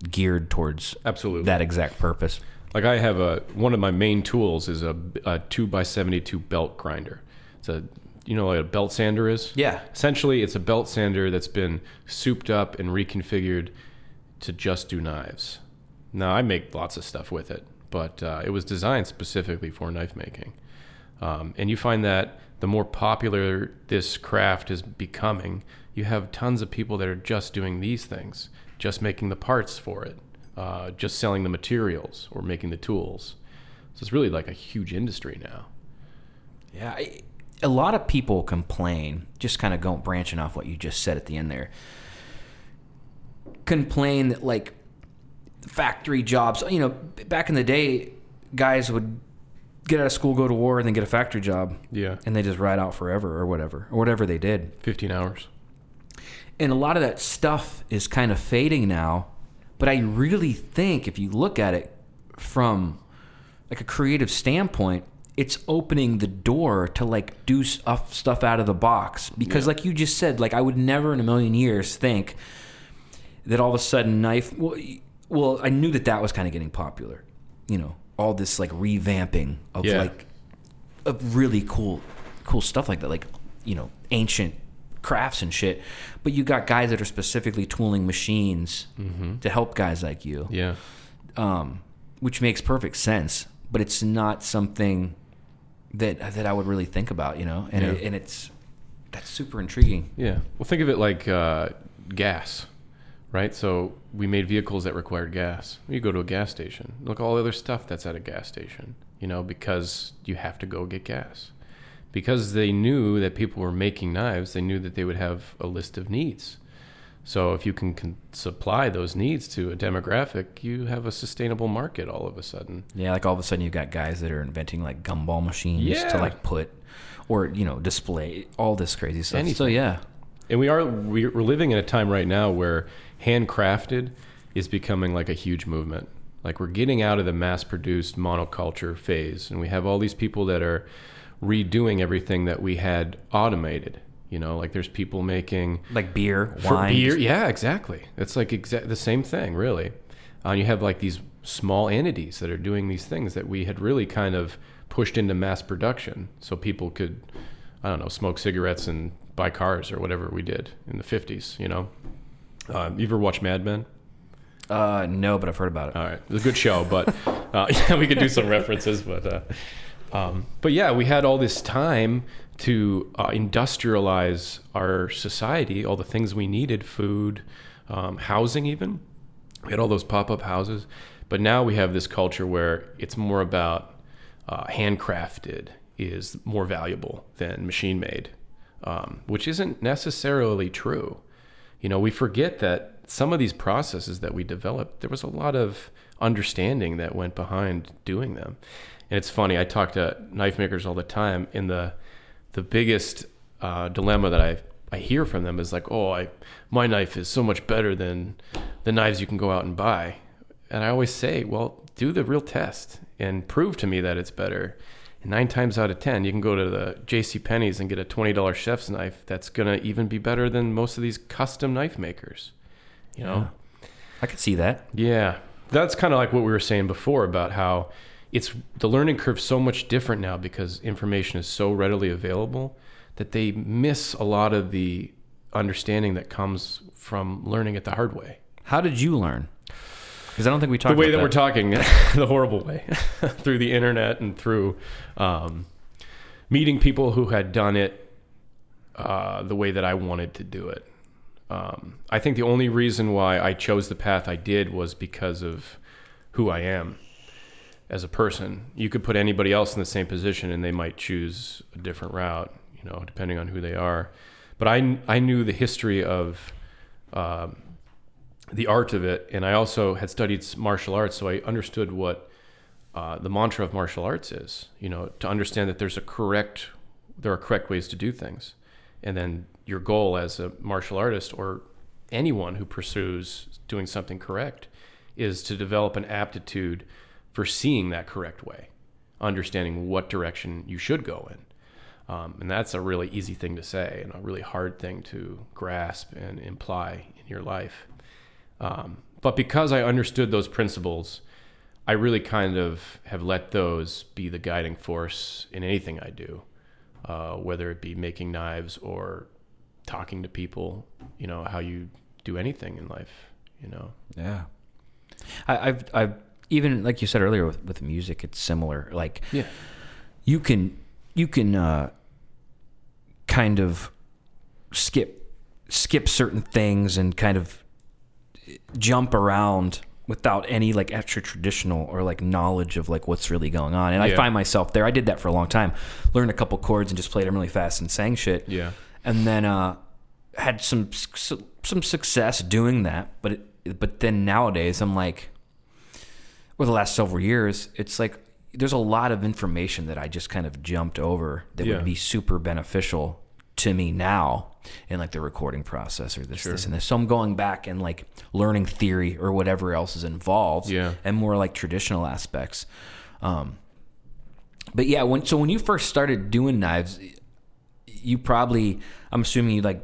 Speaker 1: geared towards
Speaker 2: absolutely.
Speaker 1: that exact purpose.
Speaker 2: Like I have a one of my main tools is a, a two by seventy two belt grinder. It's a you know what a belt sander is.
Speaker 1: Yeah.
Speaker 2: Essentially, it's a belt sander that's been souped up and reconfigured to just do knives. Now I make lots of stuff with it, but uh, it was designed specifically for knife making. Um, and you find that the more popular this craft is becoming, you have tons of people that are just doing these things, just making the parts for it, uh, just selling the materials or making the tools. So it's really like a huge industry now.
Speaker 1: Yeah, I, a lot of people complain. Just kind of going branching off what you just said at the end there. Complain that like factory jobs. You know, back in the day, guys would get out of school, go to war, and then get a factory job,
Speaker 2: Yeah.
Speaker 1: and they just ride out forever or whatever, or whatever they did.
Speaker 2: 15 hours.
Speaker 1: and a lot of that stuff is kind of fading now but i really think if you look at it from like a creative standpoint it's opening the door to like do stuff stuff out of the box. Because like you just said like i would never in a million years think that all of a sudden knife well, well i knew that that was kind of getting popular. You know all this like revamping of
Speaker 2: Yeah.
Speaker 1: like of really cool cool stuff like that. Like you know ancient crafts and shit but you got guys that are specifically tooling machines to help guys like you
Speaker 2: Yeah.
Speaker 1: um, which makes perfect sense but it's not something that that I would really think about you know and it, and it's that's super intriguing
Speaker 2: Yeah. Well, think of it like uh, gas, right? So we made vehicles that required gas. You go to a gas station. Look, all the other stuff that's at a gas station, you know, because you have to go get gas. Because they knew that people were making knives, they knew that they would have a list of needs. So if you can, can supply those needs to a demographic, you have a sustainable market all of a sudden.
Speaker 1: yeah like all of a sudden you've got guys that are inventing like gumball machines to like put or you know display all this crazy stuff so yeah
Speaker 2: And we're we're living in a time right now where handcrafted is becoming like a huge movement. Like we're getting out of the mass-produced monoculture phase, and we have all these people that are redoing everything that we had automated. You know, like there's people making
Speaker 1: like beer wine
Speaker 2: beer. Yeah, exactly. It's like exa- the same thing, really. Uh, you have like these small entities that are doing these things that we had really kind of pushed into mass production, so people could, I don't know, smoke cigarettes and buy cars or whatever we did in the '50s. You know, um, you ever watch Mad Men?
Speaker 1: uh no but I've heard about it
Speaker 2: All right, it's a good show, but uh, yeah, we could do some references, but uh, um, but yeah, we had all this time to uh, industrialize our society, all the things we needed, food, um, housing, even. We had all those pop-up houses, but now we have this culture where it's more about uh, handcrafted is more valuable than machine made, um, which isn't necessarily true. You know, we forget that some of these processes that we developed, there was a lot of understanding that went behind doing them. And it's funny, I talk to knife makers all the time, and the the biggest uh, dilemma that I I hear from them is like, "Oh, I my knife is so much better than the knives you can go out and buy." And I always say, "Well, do the real test and prove to me that it's better." And nine times out of ten, you can go to the J.C. Penney's and get a twenty dollars chef's knife that's gonna even be better than most of these custom knife makers. You know?
Speaker 1: I could see that
Speaker 2: Yeah. that's kind of like what we were saying before about how it's the learning curve so much different now because information is so readily available that they miss a lot of the understanding that comes from learning it the hard way.
Speaker 1: How did you learn? Because I don't think we talked
Speaker 2: the way
Speaker 1: about
Speaker 2: that, we're talking, the horrible way, through the internet and through um, meeting people who had done it uh, the way that I wanted to do it. Um, I think the only reason why I chose the path I did was because of who I am as a person. You could put anybody else in the same position and they might choose a different route, you know, depending on who they are. But I, I knew the history of um, the art of it, and I also had studied martial arts, so I understood what uh, the mantra of martial arts is. You know, to understand that there's a correct, there are correct ways to do things, and then your goal as a martial artist or anyone who pursues doing something correct is to develop an aptitude for seeing that correct way, understanding what direction you should go in. Um, and that's a really easy thing to say and a really hard thing to grasp and imply in your life. Um, but because I understood those principles, I really kind of have let those be the guiding force in anything I do, uh, whether it be making knives or talking to people, you know, how you do anything in life, you know.
Speaker 1: Yeah. I, I've, I've, even like you said earlier with, with music, it's similar. Like,
Speaker 2: Yeah.
Speaker 1: you can, you can, uh, kind of skip, skip certain things and kind of jump around without any like extra traditional or like knowledge of like what's really going on. And I find myself there. I did that for a long time. Learned a couple chords and just played them really fast and sang shit.
Speaker 2: Yeah.
Speaker 1: And then uh had some some success doing that, but it, but then nowadays I'm like over the last several years, it's like there's a lot of information that I just kind of jumped over that
Speaker 2: Yeah.
Speaker 1: would be super beneficial to me now in like the recording process or this, this, and this. So I'm going back and like learning theory or whatever else is involved,
Speaker 2: Yeah.
Speaker 1: and more like traditional aspects. Um, but yeah, when so when you first started doing knives, you probably I'm assuming you like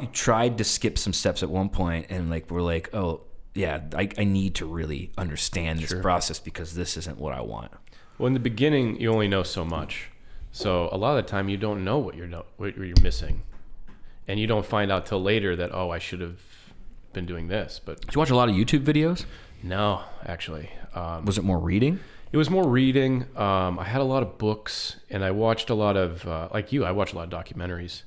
Speaker 1: you tried to skip some steps at one point and like were like, oh yeah, I, I need to really understand this process because this isn't what I want.
Speaker 2: Well, in the beginning, you only know so much. So a lot of the time, you don't know what you're no, what you're missing, and you don't find out till later that oh, I should have been doing this. But
Speaker 1: Did you watch a lot of YouTube videos?
Speaker 2: no, actually, um,
Speaker 1: Was it more reading?
Speaker 2: it was more reading. Um, I had a lot of books, and I watched a lot of uh, like you. I watched a lot of documentaries,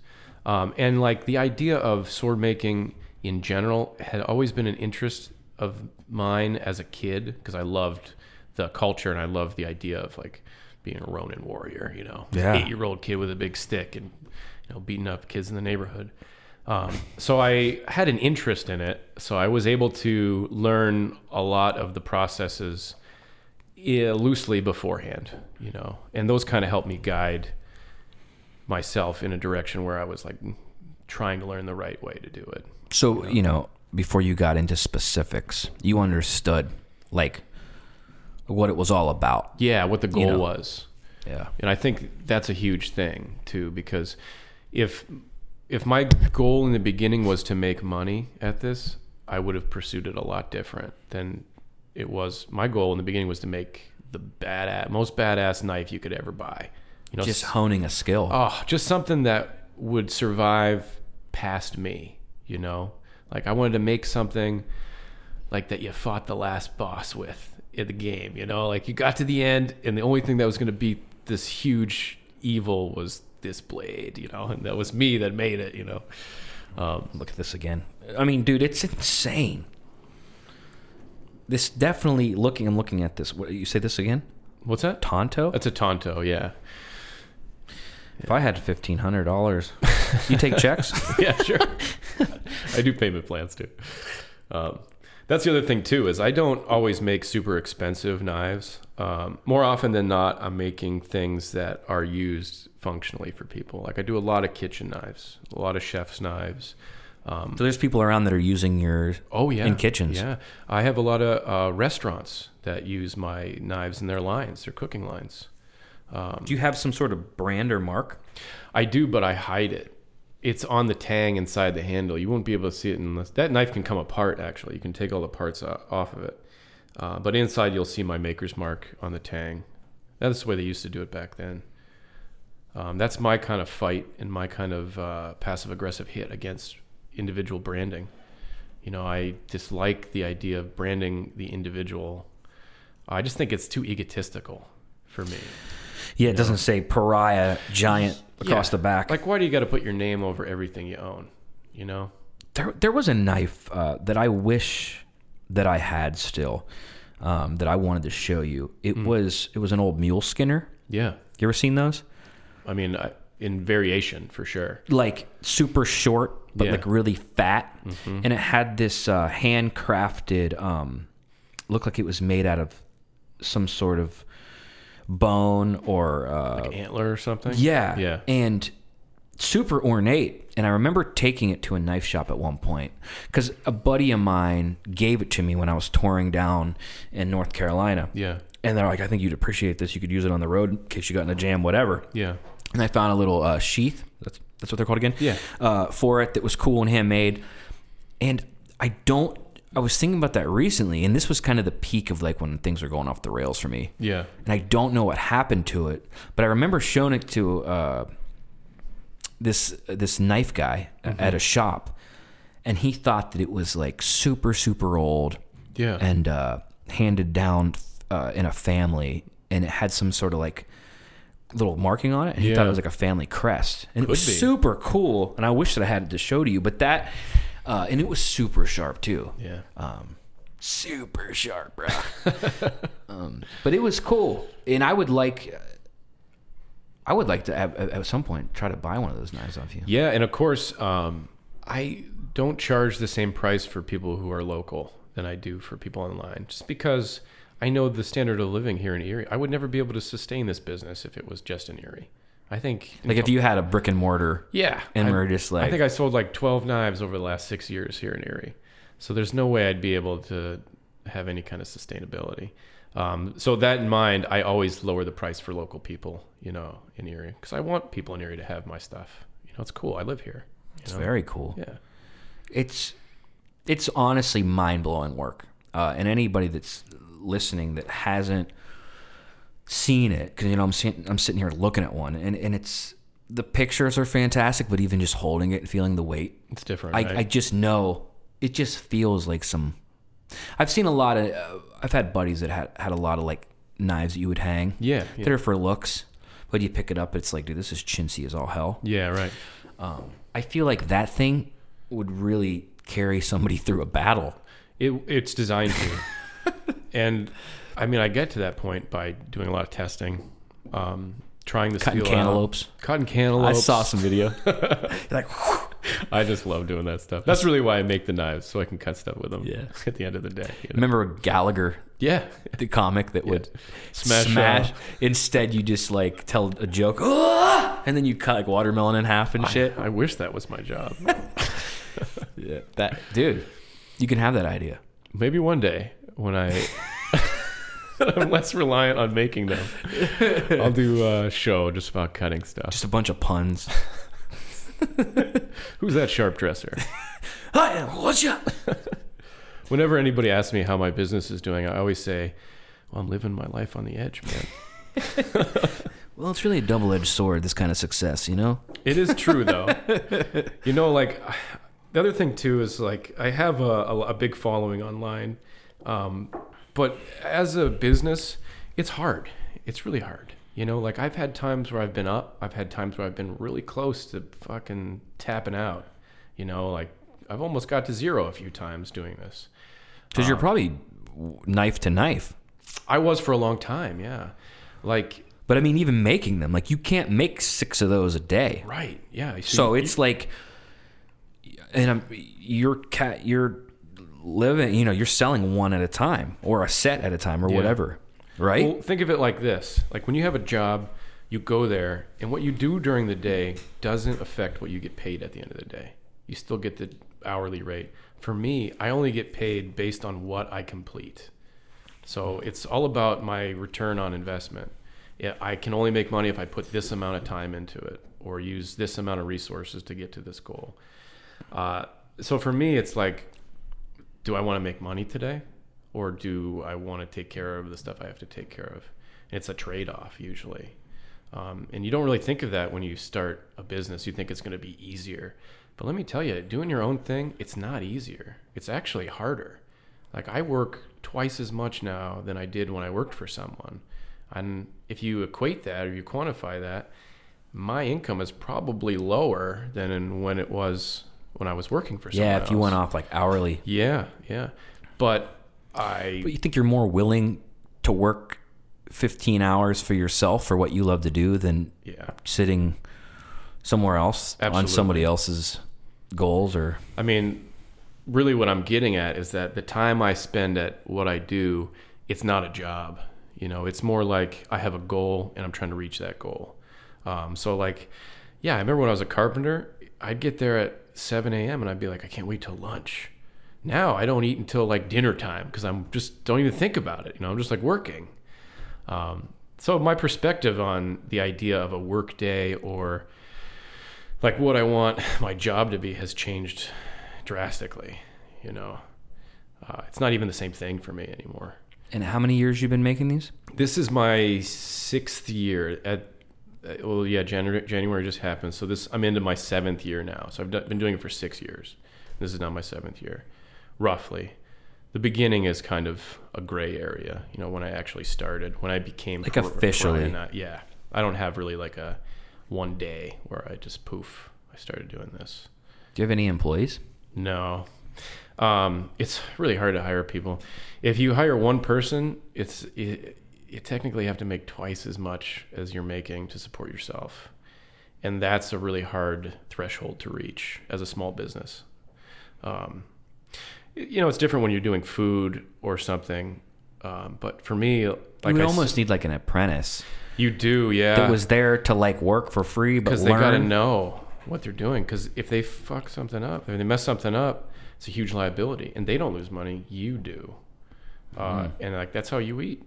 Speaker 2: um, and like the idea of sword making in general had always been an interest of mine as a kid because I loved the culture and I loved the idea of like being a Ronin warrior. You know,
Speaker 1: Yeah.
Speaker 2: eight year old kid with a big stick and you know beating up kids in the neighborhood. Um, so I had an interest in it, so I was able to learn a lot of the processes loosely beforehand, you know, and those kind of helped me guide myself in a direction where I was like trying to learn the right way to do it.
Speaker 1: So you know, before you got into specifics, you understood like what it was all about.
Speaker 2: Yeah, what the goal
Speaker 1: know.
Speaker 2: was.
Speaker 1: Yeah.
Speaker 2: And I think that's a huge thing too, because if if my goal in the beginning was to make money at this, I would have pursued it a lot different than it was. My goal in the beginning was to make the badass, most badass knife you could ever buy. You know,
Speaker 1: Just honing a skill.
Speaker 2: Oh, just something that would survive past me, you know? Like I wanted to make something like that you fought the last boss with in the game, you know? Like you got to the end and the only thing that was going to beat this huge evil was this blade, you know? And that was me that made it, you know? Um,
Speaker 1: Look at this again. I mean, dude, it's insane. This definitely looking. I'm looking at this. What you say this again?
Speaker 2: what's that?
Speaker 1: Tanto.
Speaker 2: That's a tanto, yeah.
Speaker 1: If I had fifteen hundred dollars, you take checks.
Speaker 2: yeah, sure. I do payment plans too. Um, that's the other thing too is I don't always make super expensive knives. Um, more often than not, I'm making things that are used functionally for people. Like I do a lot of kitchen knives, a lot of chef's knives. Um,
Speaker 1: so there's people around that are using your
Speaker 2: oh yeah,
Speaker 1: in kitchens.
Speaker 2: Yeah, I have a lot of uh, restaurants that use my knives in their lines, their cooking lines.
Speaker 1: Do you have some sort of brand or mark?
Speaker 2: I do, but I hide it. It's on the tang inside the handle. You won't be able to see it unless that knife can come apart. Actually, you can take all the parts off of it. Uh, but inside, you'll see my maker's mark on the tang. That's the way they used to do it back then. Um, that's my kind of fight and my kind of uh, passive aggressive hit against individual branding. You know, I dislike the idea of branding the individual. I just think it's too egotistical for me.
Speaker 1: Yeah, it doesn't say pariah giant across
Speaker 2: Yeah.
Speaker 1: the back.
Speaker 2: Like, why do you got to put your name over everything you own? You know?
Speaker 1: there, there was a knife uh, that I wish that I had still um, that I wanted to show you. It was it was an old mule skinner.
Speaker 2: Yeah.
Speaker 1: You ever seen those?
Speaker 2: I mean, I, in variation for sure.
Speaker 1: Like super short, but
Speaker 2: Yeah.
Speaker 1: like really fat, and it had this uh, handcrafted. Um, looked like it was made out of some sort of bone or uh,
Speaker 2: Antler or something?
Speaker 1: Yeah.
Speaker 2: Yeah.
Speaker 1: And super ornate. And I remember taking it to a knife shop at one point because a buddy of mine gave it to me when I was touring down in North Carolina.
Speaker 2: Yeah.
Speaker 1: And they're like, I think you'd appreciate this. You could use it on the road in case you got in a jam, whatever.
Speaker 2: Yeah.
Speaker 1: And I found a little uh, sheath. That's that's what they're called again.
Speaker 2: Yeah.
Speaker 1: Uh, for it that was cool and handmade. And I don't. I was thinking about that recently, and this was kind of the peak of like when things were going off the rails for me
Speaker 2: Yeah.
Speaker 1: and I don't know what happened to it, but I remember showing it to uh, this this knife guy at a shop, and he thought that it was like super super old
Speaker 2: Yeah.
Speaker 1: and uh, handed down uh, in a family, and it had some sort of like little marking on it, and he thought it was like a family crest, and it was
Speaker 2: be.
Speaker 1: super cool. And I wish that I had it to show to you, but that uh, and it was super sharp too
Speaker 2: yeah.
Speaker 1: um, super sharp, bro. um, but it was cool, and I would like, I would like to at, at some point try to buy one of those knives off you.
Speaker 2: Yeah, and of course, um, I don't charge the same price for people who are local than I do for people online, just because I know the standard of living here in Erie. I would never be able to sustain this business if it was just in Erie. I think,
Speaker 1: Like if you had a brick and mortar,
Speaker 2: yeah,
Speaker 1: and
Speaker 2: I,
Speaker 1: we're just like I
Speaker 2: think I sold like twelve knives over the last six years here in Erie, so there's no way I'd be able to have any kind of sustainability. Um, so that in mind, I always lower the price for local people, you know, in Erie, because I want people in Erie to have my stuff. You know, it's cool. I live here.
Speaker 1: it's
Speaker 2: know?
Speaker 1: very cool.
Speaker 2: Yeah.
Speaker 1: It's it's honestly mind blowing work, uh, and anybody that's listening that hasn't seen it, because you know I'm sitting I'm sitting here looking at one, and and it's the pictures are fantastic, but even just holding it and feeling the weight,
Speaker 2: It's different.
Speaker 1: I,
Speaker 2: right?
Speaker 1: I just know it just feels like some. I've seen a lot of. Uh, I've had buddies that had had a lot of like knives that you would hang.
Speaker 2: Yeah, yeah.
Speaker 1: They're for looks, but you pick it up, it's like, dude, this is chintzy as all hell.
Speaker 2: yeah, right.
Speaker 1: Um, I feel like that thing would really carry somebody through a battle.
Speaker 2: It, it's designed to. and I mean, I get to that point by doing a lot of testing, um, trying the
Speaker 1: Cutting
Speaker 2: steel out.
Speaker 1: cantaloupes.
Speaker 2: Cutting cantaloupes.
Speaker 1: I saw some video. Like,
Speaker 2: I just love doing that stuff. That's really why I make the knives, so I can cut stuff with them.
Speaker 1: Yeah.
Speaker 2: At the end of the day. you know?
Speaker 1: remember Gallagher,
Speaker 2: Yeah.
Speaker 1: the comic that would
Speaker 2: Smash
Speaker 1: smash. Instead, you just like tell a joke, and then you cut like watermelon in half and shit.
Speaker 2: I wish that was my job.
Speaker 1: Yeah, that dude, you can have that idea.
Speaker 2: Maybe one day when I. I'm less reliant on making them. I'll do a show just about cutting stuff.
Speaker 1: Just a bunch of puns.
Speaker 2: Who's that sharp dresser?
Speaker 1: I am what's ya?
Speaker 2: Whenever anybody asks me how my business is doing, I always say, "Well, I'm living my life on the edge, man."
Speaker 1: Well, it's really a double-edged sword. This kind of success, you know.
Speaker 2: It is true though. you know, like the other thing too is like I have a, a, a big following online, um, but as a business, it's hard. It's really hard. You know, like I've had times where I've been up. I've had times where I've been really close to fucking tapping out. You know, like I've almost got to zero a few times doing this.
Speaker 1: Because you're um, probably knife to knife.
Speaker 2: I was for a long time. Yeah, like
Speaker 1: But I mean, even making them, like you can't make six of those a day.
Speaker 2: right. Yeah.
Speaker 1: So it's like, and I'm, you're cat, you're living, you know, you're selling one at a time or a set at a time or
Speaker 2: Yeah.
Speaker 1: whatever, right?
Speaker 2: Well, think of it like this: like when you have a job, you go there, and what you do during the day doesn't affect what you get paid at the end of the day. You still get the hourly rate. For me, I only get paid based on what I complete. So it's all about my return on investment. Yeah, I can only make money if I put this amount of time into it or use this amount of resources to get to this goal. Uh, so for me, it's like, do I want to make money today? or do I want to take care of the stuff I have to take care of? it's a trade off usually. Um, and you don't really think of that when you start a business. You think it's going to be easier. But let me tell you, doing your own thing, it's not easier. It's actually harder. Like I work twice as much now than I did when I worked for someone. And if you equate that or you quantify that, my income is probably lower than when it was when I was working for someone
Speaker 1: Yeah, if you
Speaker 2: else.
Speaker 1: went off like hourly.
Speaker 2: Yeah, yeah. But I
Speaker 1: But you think you're more willing to work 15 hours for yourself for what you love to do than
Speaker 2: yeah.
Speaker 1: sitting somewhere else on somebody else's goals or
Speaker 2: I mean, really, what I'm getting at is that the time I spend at what I do, it's not a job. You know, it's more like I have a goal and I'm trying to reach that goal. Um, so, like, yeah, I remember when I was a carpenter, I'd get there at 7 a.m. and I'd be like, I can't wait till lunch. Now I don't eat until like dinner time because I'm just don't even think about it. You know, I'm just like working. Um, so my perspective on the idea of a work day or like what I want my job to be has changed drastically. You know, uh, it's not even the same thing for me anymore.
Speaker 1: and how many years you've been making these?
Speaker 2: This is my sixth year at. Uh, Well, yeah, January, January just happened, so this I'm into my seventh year now. So I've been doing it for six years. This is now my seventh year, roughly. The beginning is kind of a gray area, you know, when I actually started, when I became
Speaker 1: Like officially.
Speaker 2: Uh, yeah, I don't have really like a one day where I just poof, I started doing this.
Speaker 1: Do you have any employees?
Speaker 2: No. Um, it's really hard to hire people. If you hire one person, it's it, you technically have to make twice as much as you're making to support yourself. And that's a really hard threshold to reach as a small business. Um, you know, it's different when you're doing food or something. Um, but for me, like
Speaker 1: you would
Speaker 2: I s-
Speaker 1: almost need like an apprentice
Speaker 2: you do, yeah
Speaker 1: that was there to like work for free, but
Speaker 2: because they got to know what they're doing. Because if they fuck something up, if they mess something up, it's a huge liability, and they don't lose money. You do, uh, and like that's how you eat,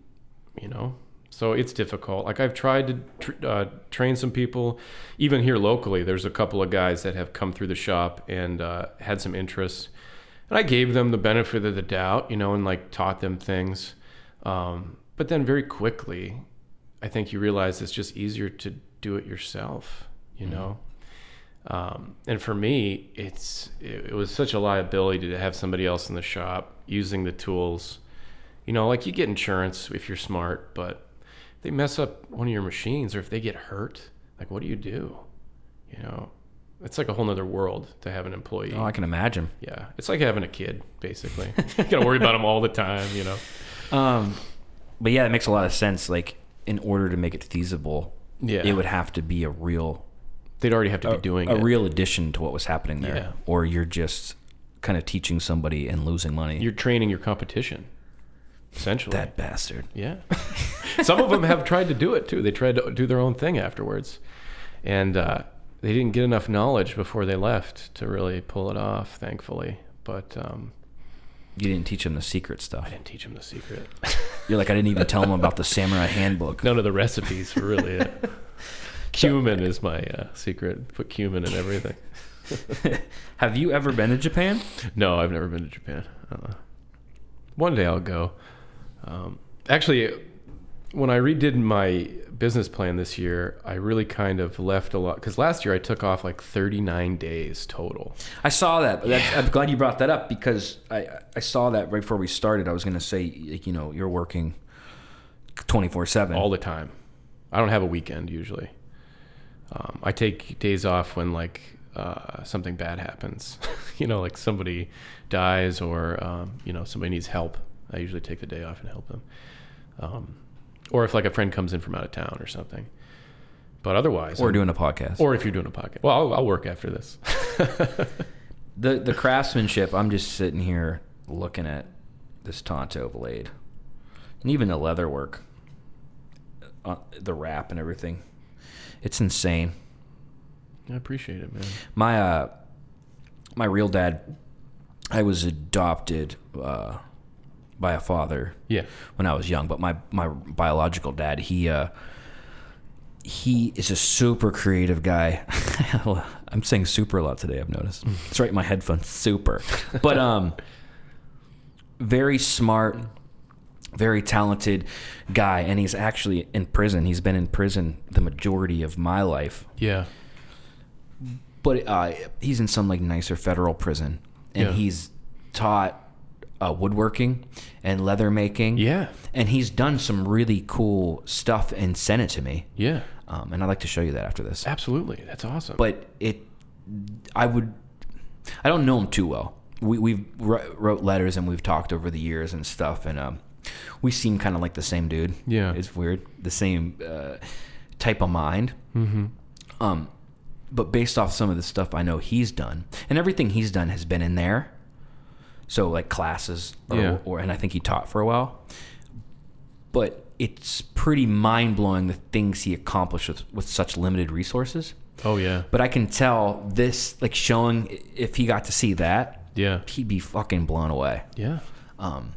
Speaker 2: you know. So it's difficult. Like I've tried to tr- uh, train some people, even here locally. There's a couple of guys that have come through the shop and uh, had some interest and I gave them the benefit of the doubt, you know, and like taught them things. Um, but then very quickly, I think you realize it's just easier to do it yourself, you know. Um, and for me, it's it, it was such a liability to have somebody else in the shop using the tools. You know, like you get insurance if you're smart, but if they mess up one of your machines or if they get hurt, like what do you do? You know, it's like a whole nother world to have an employee.
Speaker 1: Oh, I can imagine.
Speaker 2: yeah, it's like having a kid, basically. you gotta worry about them all the time, you know.
Speaker 1: Um, but yeah, it makes a lot of sense. Like, in order to make it feasible,
Speaker 2: Yeah.
Speaker 1: it would have to be a real,
Speaker 2: They'd already have to be doing
Speaker 1: a
Speaker 2: it.
Speaker 1: real addition to what was happening there,
Speaker 2: Yeah.
Speaker 1: or you're just kind of teaching somebody and losing money.
Speaker 2: You're training your competition, essentially.
Speaker 1: that bastard.
Speaker 2: Yeah. Some of them have tried to do it too. They tried to do their own thing afterwards. And uh, they didn't get enough knowledge before they left to really pull it off, thankfully. But um,
Speaker 1: You didn't teach them the secret stuff.
Speaker 2: I didn't teach them the secret.
Speaker 1: You're like, I didn't even tell them about the samurai handbook.
Speaker 2: None of the recipes were really it. Cumin is my uh, secret. Put cumin in everything.
Speaker 1: Have you ever been to Japan?
Speaker 2: No, I've never been to Japan. Uh, one day I'll go. Um, actually, when I redid my business plan this year, I really kind of left a lot because last year I took off like 39 days total.
Speaker 1: I saw that. That's, I'm glad you brought that up because I I saw that right before we started. I was going to say, like, you know, you're working 24 seven.
Speaker 2: all the time. I don't have a weekend usually. Um, I take days off when like uh, something bad happens, you know, like somebody dies or um, you know somebody needs help. I usually take the day off and help them, um, or if like a friend comes in from out of town or something. But otherwise,
Speaker 1: Or
Speaker 2: I'm-
Speaker 1: doing a podcast.
Speaker 2: or if you're doing a podcast, well, I'll, I'll work after this.
Speaker 1: the the craftsmanship. I'm just sitting here looking at this tanto blade, and even the leather work, uh, the wrap and everything. It's insane.
Speaker 2: I appreciate it, man.
Speaker 1: My uh, my real dad, I was adopted uh, by a father
Speaker 2: Yeah,
Speaker 1: when I was young, but my my biological dad, he uh, he is a super creative guy. I'm saying super a lot today. I've noticed. It's right in my headphones. Super, but um, very smart, very talented guy, and he's actually in prison. He's been in prison the majority of my life,
Speaker 2: Yeah.
Speaker 1: but uh, he's in some like nicer federal prison, and
Speaker 2: Yeah.
Speaker 1: he's taught uh, woodworking and leather making.
Speaker 2: Yeah.
Speaker 1: and he's done some really cool stuff and sent it to me.
Speaker 2: Yeah.
Speaker 1: Um, and I'd like to show you that after this.
Speaker 2: Absolutely. That's awesome.
Speaker 1: But it, I would, I don't know him too well. We we've wr- wrote letters and we've talked over the years and stuff, and um, we seem kind of like the same dude.
Speaker 2: Yeah.
Speaker 1: it's weird. The same uh, type of mind. Mm-hmm. Um, but based off some of the stuff I know he's done, and everything he's done has been in there. So like classes, or,
Speaker 2: Yeah.
Speaker 1: or and I think he taught for a while. But it's pretty mind blowing the things he accomplished with, with such limited resources.
Speaker 2: oh yeah.
Speaker 1: But I can tell this, like showing if he got to see that,
Speaker 2: Yeah.
Speaker 1: he'd be fucking blown away.
Speaker 2: Yeah.
Speaker 1: Um,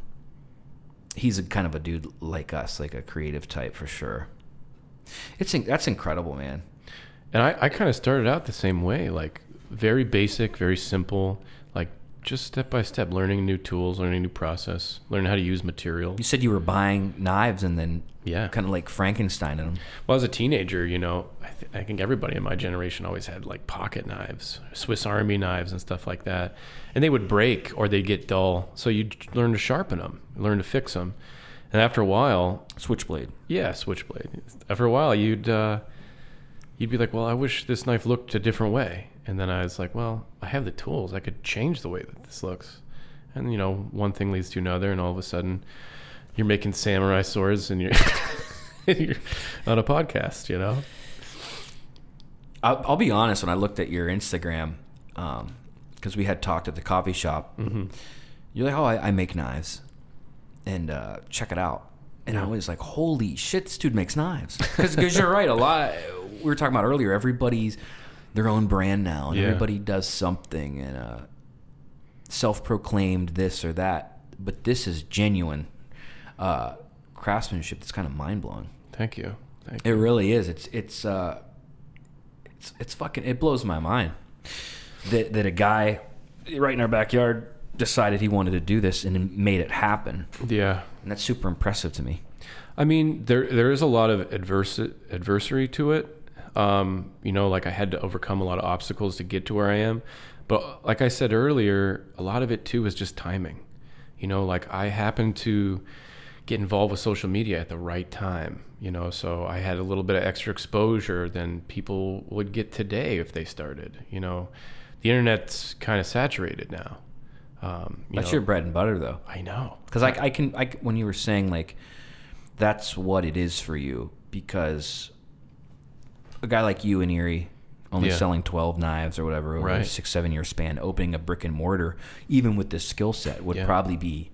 Speaker 1: he's a kind of a dude like us, like a creative type for sure. It's that's incredible, man.
Speaker 2: And I, I kind of started out the same way, like very basic, very simple, just step by step, learning new tools, learning new process, learning how to use material.
Speaker 1: You said you were buying knives and then
Speaker 2: Yeah.
Speaker 1: kind of like Frankenstein in them.
Speaker 2: Well, as a teenager, you know, I, th- I think everybody in my generation always had like pocket knives, Swiss Army knives, and stuff like that. And they would break or they'd get dull. So you'd learn to sharpen them, learn to fix them. And after a while,
Speaker 1: Switchblade.
Speaker 2: yeah, switchblade. After a while, you'd uh, you'd be like, well, I wish this knife looked a different way. And then I was like, well, I have the tools. I could change the way that this looks. And you know, one thing leads to another, and all of a sudden, you're making samurai swords, and you're, you're on a podcast. You know.
Speaker 1: I'll, I'll be honest. When I looked at your Instagram, because we had talked at the coffee shop, you're like, "Oh, I, I make knives," and uh, check it out. And I was like, "Holy shit, this dude makes knives!" Because you're right. A lot. We were talking about earlier. Everybody's their own brand now, and
Speaker 2: Yeah.
Speaker 1: everybody does something and uh, self-proclaimed this or that. But this is genuine uh, craftsmanship. That's kind of mind blowing.
Speaker 2: Thank you. Thank
Speaker 1: It
Speaker 2: you.
Speaker 1: really is. It's it's uh, it's it's fucking. It blows my mind that that a guy right in our backyard decided he wanted to do this and made it happen,
Speaker 2: Yeah.
Speaker 1: and that's super impressive to me.
Speaker 2: I mean, there there is a lot of adverse adversary to it. Um, you know, like I had to overcome a lot of obstacles to get to where I am. But like I said earlier, a lot of it too is just timing. You know, like I happened to get involved with social media at the right time. You know, so I had a little bit of extra exposure than people would get today if they started. You know, the internet's kind of saturated now. Um, you
Speaker 1: That's
Speaker 2: know,
Speaker 1: your bread and butter, though.
Speaker 2: I know.
Speaker 1: Because I, I can, I when you were saying like, that's what it is for you. Because a guy like you in Erie, only
Speaker 2: Yeah.
Speaker 1: selling twelve knives or whatever over a six seven year span, opening a brick and mortar, even with this skill set, would
Speaker 2: Yeah.
Speaker 1: probably be.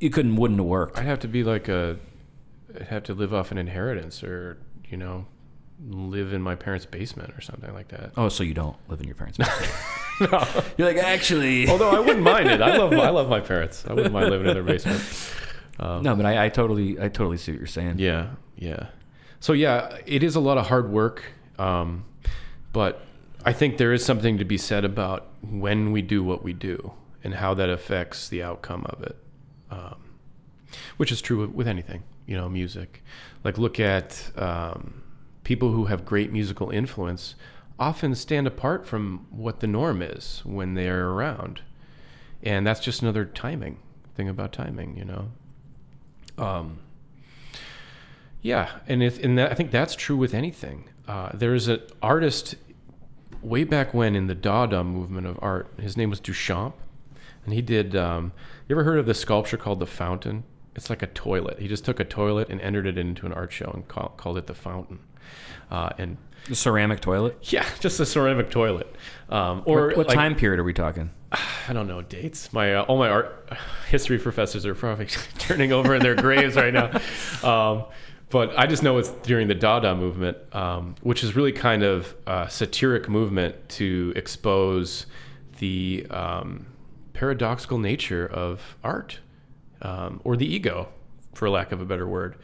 Speaker 1: You couldn't, wouldn't have worked.
Speaker 2: I'd have to be like a, I'd have to live off an inheritance or, you know, live in my parents' basement or something like that.
Speaker 1: Oh, so you don't live in your parents' basement? no. You're like, actually.
Speaker 2: Although I wouldn't mind it. I love, I love my parents. I wouldn't mind living in their basement.
Speaker 1: no, um, but I, I totally, I totally see what you're saying.
Speaker 2: Yeah, yeah. So yeah, it is a lot of hard work, um, but I think there is something to be said about when we do what we do and how that affects the outcome of it, um, which is true with, anything, you know, music. Like look at um, people who have great musical influence often stand apart from what the norm is when they're around, and that's just another timing thing about timing, you know. Um, yeah, and if, and that, I think that's true with anything. Uh, there's an artist way back when in the Dada movement of art. His name was Duchamp, and he did. Um, you ever heard of the sculpture called the Fountain? It's like a toilet. He just took a toilet and entered it into an art show and call, called it the Fountain. Uh, and
Speaker 1: The ceramic toilet.
Speaker 2: yeah, just a ceramic toilet. Um, or
Speaker 1: What, what
Speaker 2: like-
Speaker 1: time period are we talking?
Speaker 2: I don't know dates. My uh, all my art history professors are probably turning over in their graves right now. Um, but I just know it's during the Dada movement, um, which is really kind of a satiric movement to expose the um, paradoxical nature of art um, or the ego, for lack of a better word.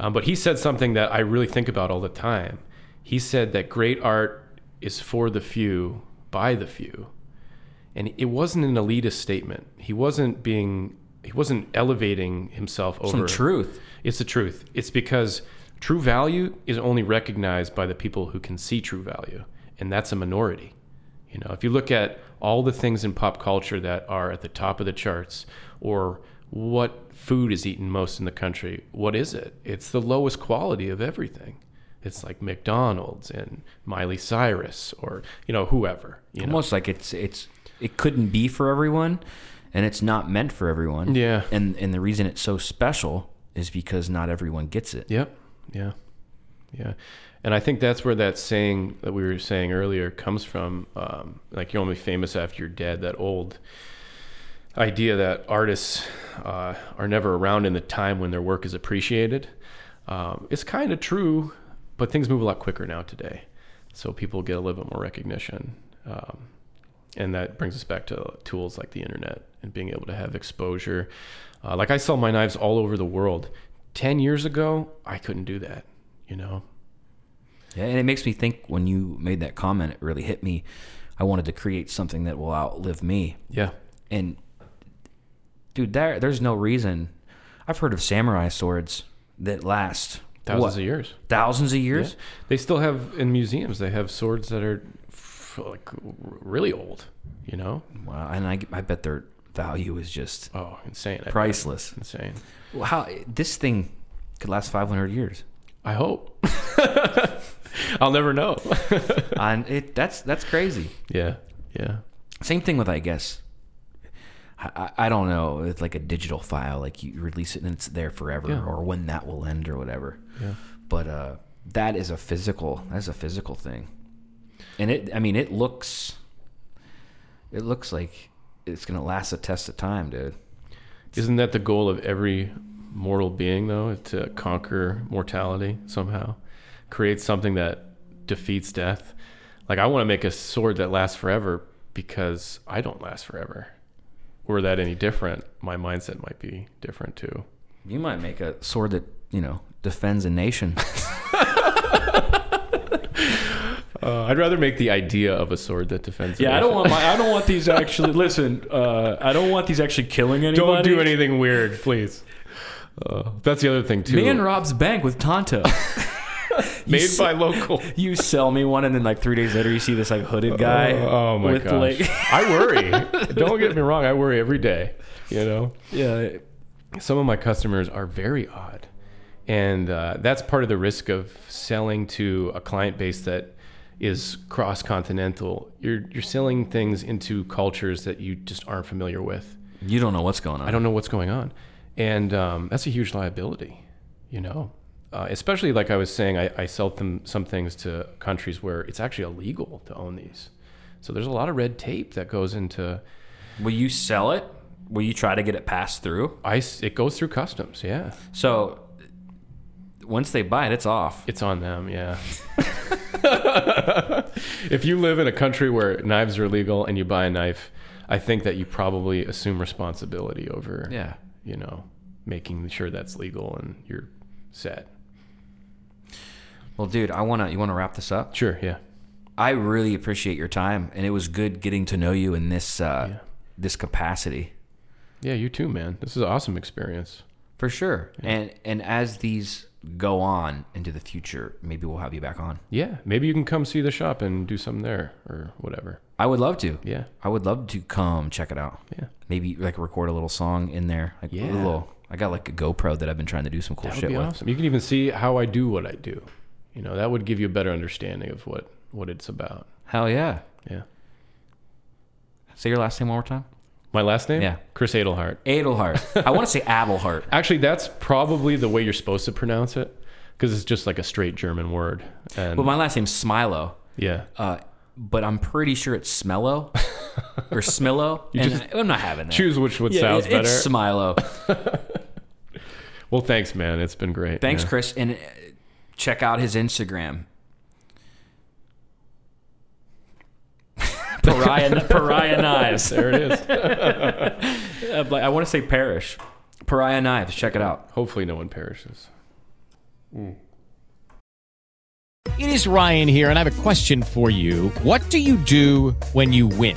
Speaker 2: Um, but he said something that I really think about all the time. He said that great art is for the few, by the few and it wasn't an elitist statement. He wasn't being he wasn't elevating himself over
Speaker 1: Some truth.
Speaker 2: It's the truth. It's because true value is only recognized by the people who can see true value, and that's a minority. You know, if you look at all the things in pop culture that are at the top of the charts, or what food is eaten most in the country, what is it? It's the lowest quality of everything. It's like McDonald's and Miley Cyrus, or you know, whoever. You know,
Speaker 1: Almost like it's it's it couldn't be for everyone, and it's not meant for everyone.
Speaker 2: Yeah.
Speaker 1: And and the reason it's so special is because not everyone gets it.
Speaker 2: Yep. Yeah. Yeah. And I think that's where that saying that we were saying earlier comes from. Um, like you're only famous after you're dead. That old idea that artists uh, are never around in the time when their work is appreciated. Um, it's kind of true, but things move a lot quicker now today. So people get a little bit more recognition. Um, and that brings us back to tools like the internet and being able to have exposure. Uh, like I sell my knives all over the world. 10 years ago, I couldn't do that, you know?
Speaker 1: Yeah, and it makes me think when you made that comment, it really hit me. I wanted to create something that will outlive me.
Speaker 2: Yeah.
Speaker 1: And dude, there there's no reason. I've heard of samurai swords that last
Speaker 2: Thousands
Speaker 1: what,
Speaker 2: of years.
Speaker 1: Thousands of years.
Speaker 2: Yeah. They still have in museums, they have swords that are like really old, you know?
Speaker 1: Wow, and I, I bet their value is just
Speaker 2: Oh, insane.
Speaker 1: Priceless.
Speaker 2: Insane.
Speaker 1: Well, How this thing could last 500 years?
Speaker 2: I hope. I'll never know.
Speaker 1: and it that's that's crazy.
Speaker 2: yeah. Yeah.
Speaker 1: Same thing with I guess. I, I- don't know. It's like a digital file, like you release it and it's there forever,
Speaker 2: Yeah.
Speaker 1: or when that will end, or whatever.
Speaker 2: Yeah.
Speaker 1: But uh, that is a physical. That's a physical thing, and it. I mean, it looks. It looks like it's gonna last a test of time, dude.
Speaker 2: Isn't that the goal of every mortal being, though, to conquer mortality somehow? Create something that defeats death? Like, I want to make a sword that lasts forever because I don't last forever. Were that any different, my mindset might be different too.
Speaker 1: You might make a sword that you know defends a nation.
Speaker 2: Uh, I'd rather make the idea of a sword that defends. a
Speaker 1: Yeah, I don't want my. I don't want these actually. Listen, uh, I don't want these actually killing anybody.
Speaker 2: Don't do anything weird, please. Uh, that's the other thing too.
Speaker 1: Man Rob's bank with Tanto.
Speaker 2: made
Speaker 1: s-
Speaker 2: by local.
Speaker 1: you sell me one, and then like three days later, you see this like hooded guy.
Speaker 2: oh my
Speaker 1: with
Speaker 2: gosh!
Speaker 1: like,
Speaker 2: I worry. don't get me wrong. I worry every day. You know.
Speaker 1: yeah,
Speaker 2: some of my customers are very odd and uh, that's part of the risk of selling to a client base that is cross-continental you're, you're selling things into cultures that you just aren't familiar with
Speaker 1: you don't know what's going on.
Speaker 2: i don't know what's going on and um, that's a huge liability you know uh, especially like i was saying I, I sell them some things to countries where it's actually illegal to own these so there's a lot of red tape that goes into
Speaker 1: Will you sell it? Will you try to get it passed through?
Speaker 2: ice it goes through customs yeah
Speaker 1: So once they buy it, it's off.
Speaker 2: It's on them, yeah. if you live in a country where knives are illegal and you buy a knife, I think that you probably assume responsibility over,
Speaker 1: Yeah.
Speaker 2: you know, making sure that's legal and you're set.
Speaker 1: Well, dude, I wanna. You wanna wrap this up?
Speaker 2: Sure, yeah.
Speaker 1: I really appreciate your time, and it was good getting to know you in this uh,
Speaker 2: Yeah.
Speaker 1: this capacity.
Speaker 2: Yeah, you too, man. This is an awesome experience.
Speaker 1: For sure. And and as these go on into the future, maybe we'll have you back on.
Speaker 2: Yeah, maybe you can come see the shop and do something there or whatever.
Speaker 1: I would love to.
Speaker 2: Yeah,
Speaker 1: I would love to come check it out.
Speaker 2: yeah.
Speaker 1: Maybe like record a little song in there. Like
Speaker 2: Yeah.
Speaker 1: a little I got like a GoPro that I've been trying to do some cool
Speaker 2: That would
Speaker 1: shit
Speaker 2: be
Speaker 1: with.
Speaker 2: awesome. You can even see how I do what I do. You know, that would give you a better understanding of what what it's about.
Speaker 1: Hell yeah.
Speaker 2: Yeah.
Speaker 1: Say your last name one more time.
Speaker 2: My last name?
Speaker 1: Yeah.
Speaker 2: Chris Adelhardt.
Speaker 1: Adelhart. I want to say Adelhart.
Speaker 2: Actually, that's probably the way you're supposed to pronounce it because it's just like a straight German word. And
Speaker 1: But my last name's Smilo.
Speaker 2: yeah,
Speaker 1: Uh, but I'm pretty sure it's Smello or Smillo. and I'm not having that.
Speaker 2: choose which one
Speaker 1: Yeah,
Speaker 2: sounds better.
Speaker 1: It's Smilo.
Speaker 2: well, thanks, man. It's been great.
Speaker 1: Thanks,
Speaker 2: man.
Speaker 1: Chris. And uh, check out his Instagram. Pariah, Pariah Knives.
Speaker 2: There it is.
Speaker 1: Uh, I want to say Parish. Pariah Knives. Check it out.
Speaker 2: Hopefully, no one perishes.
Speaker 3: It is Ryan here, and I have a question for you. What do you do when you win?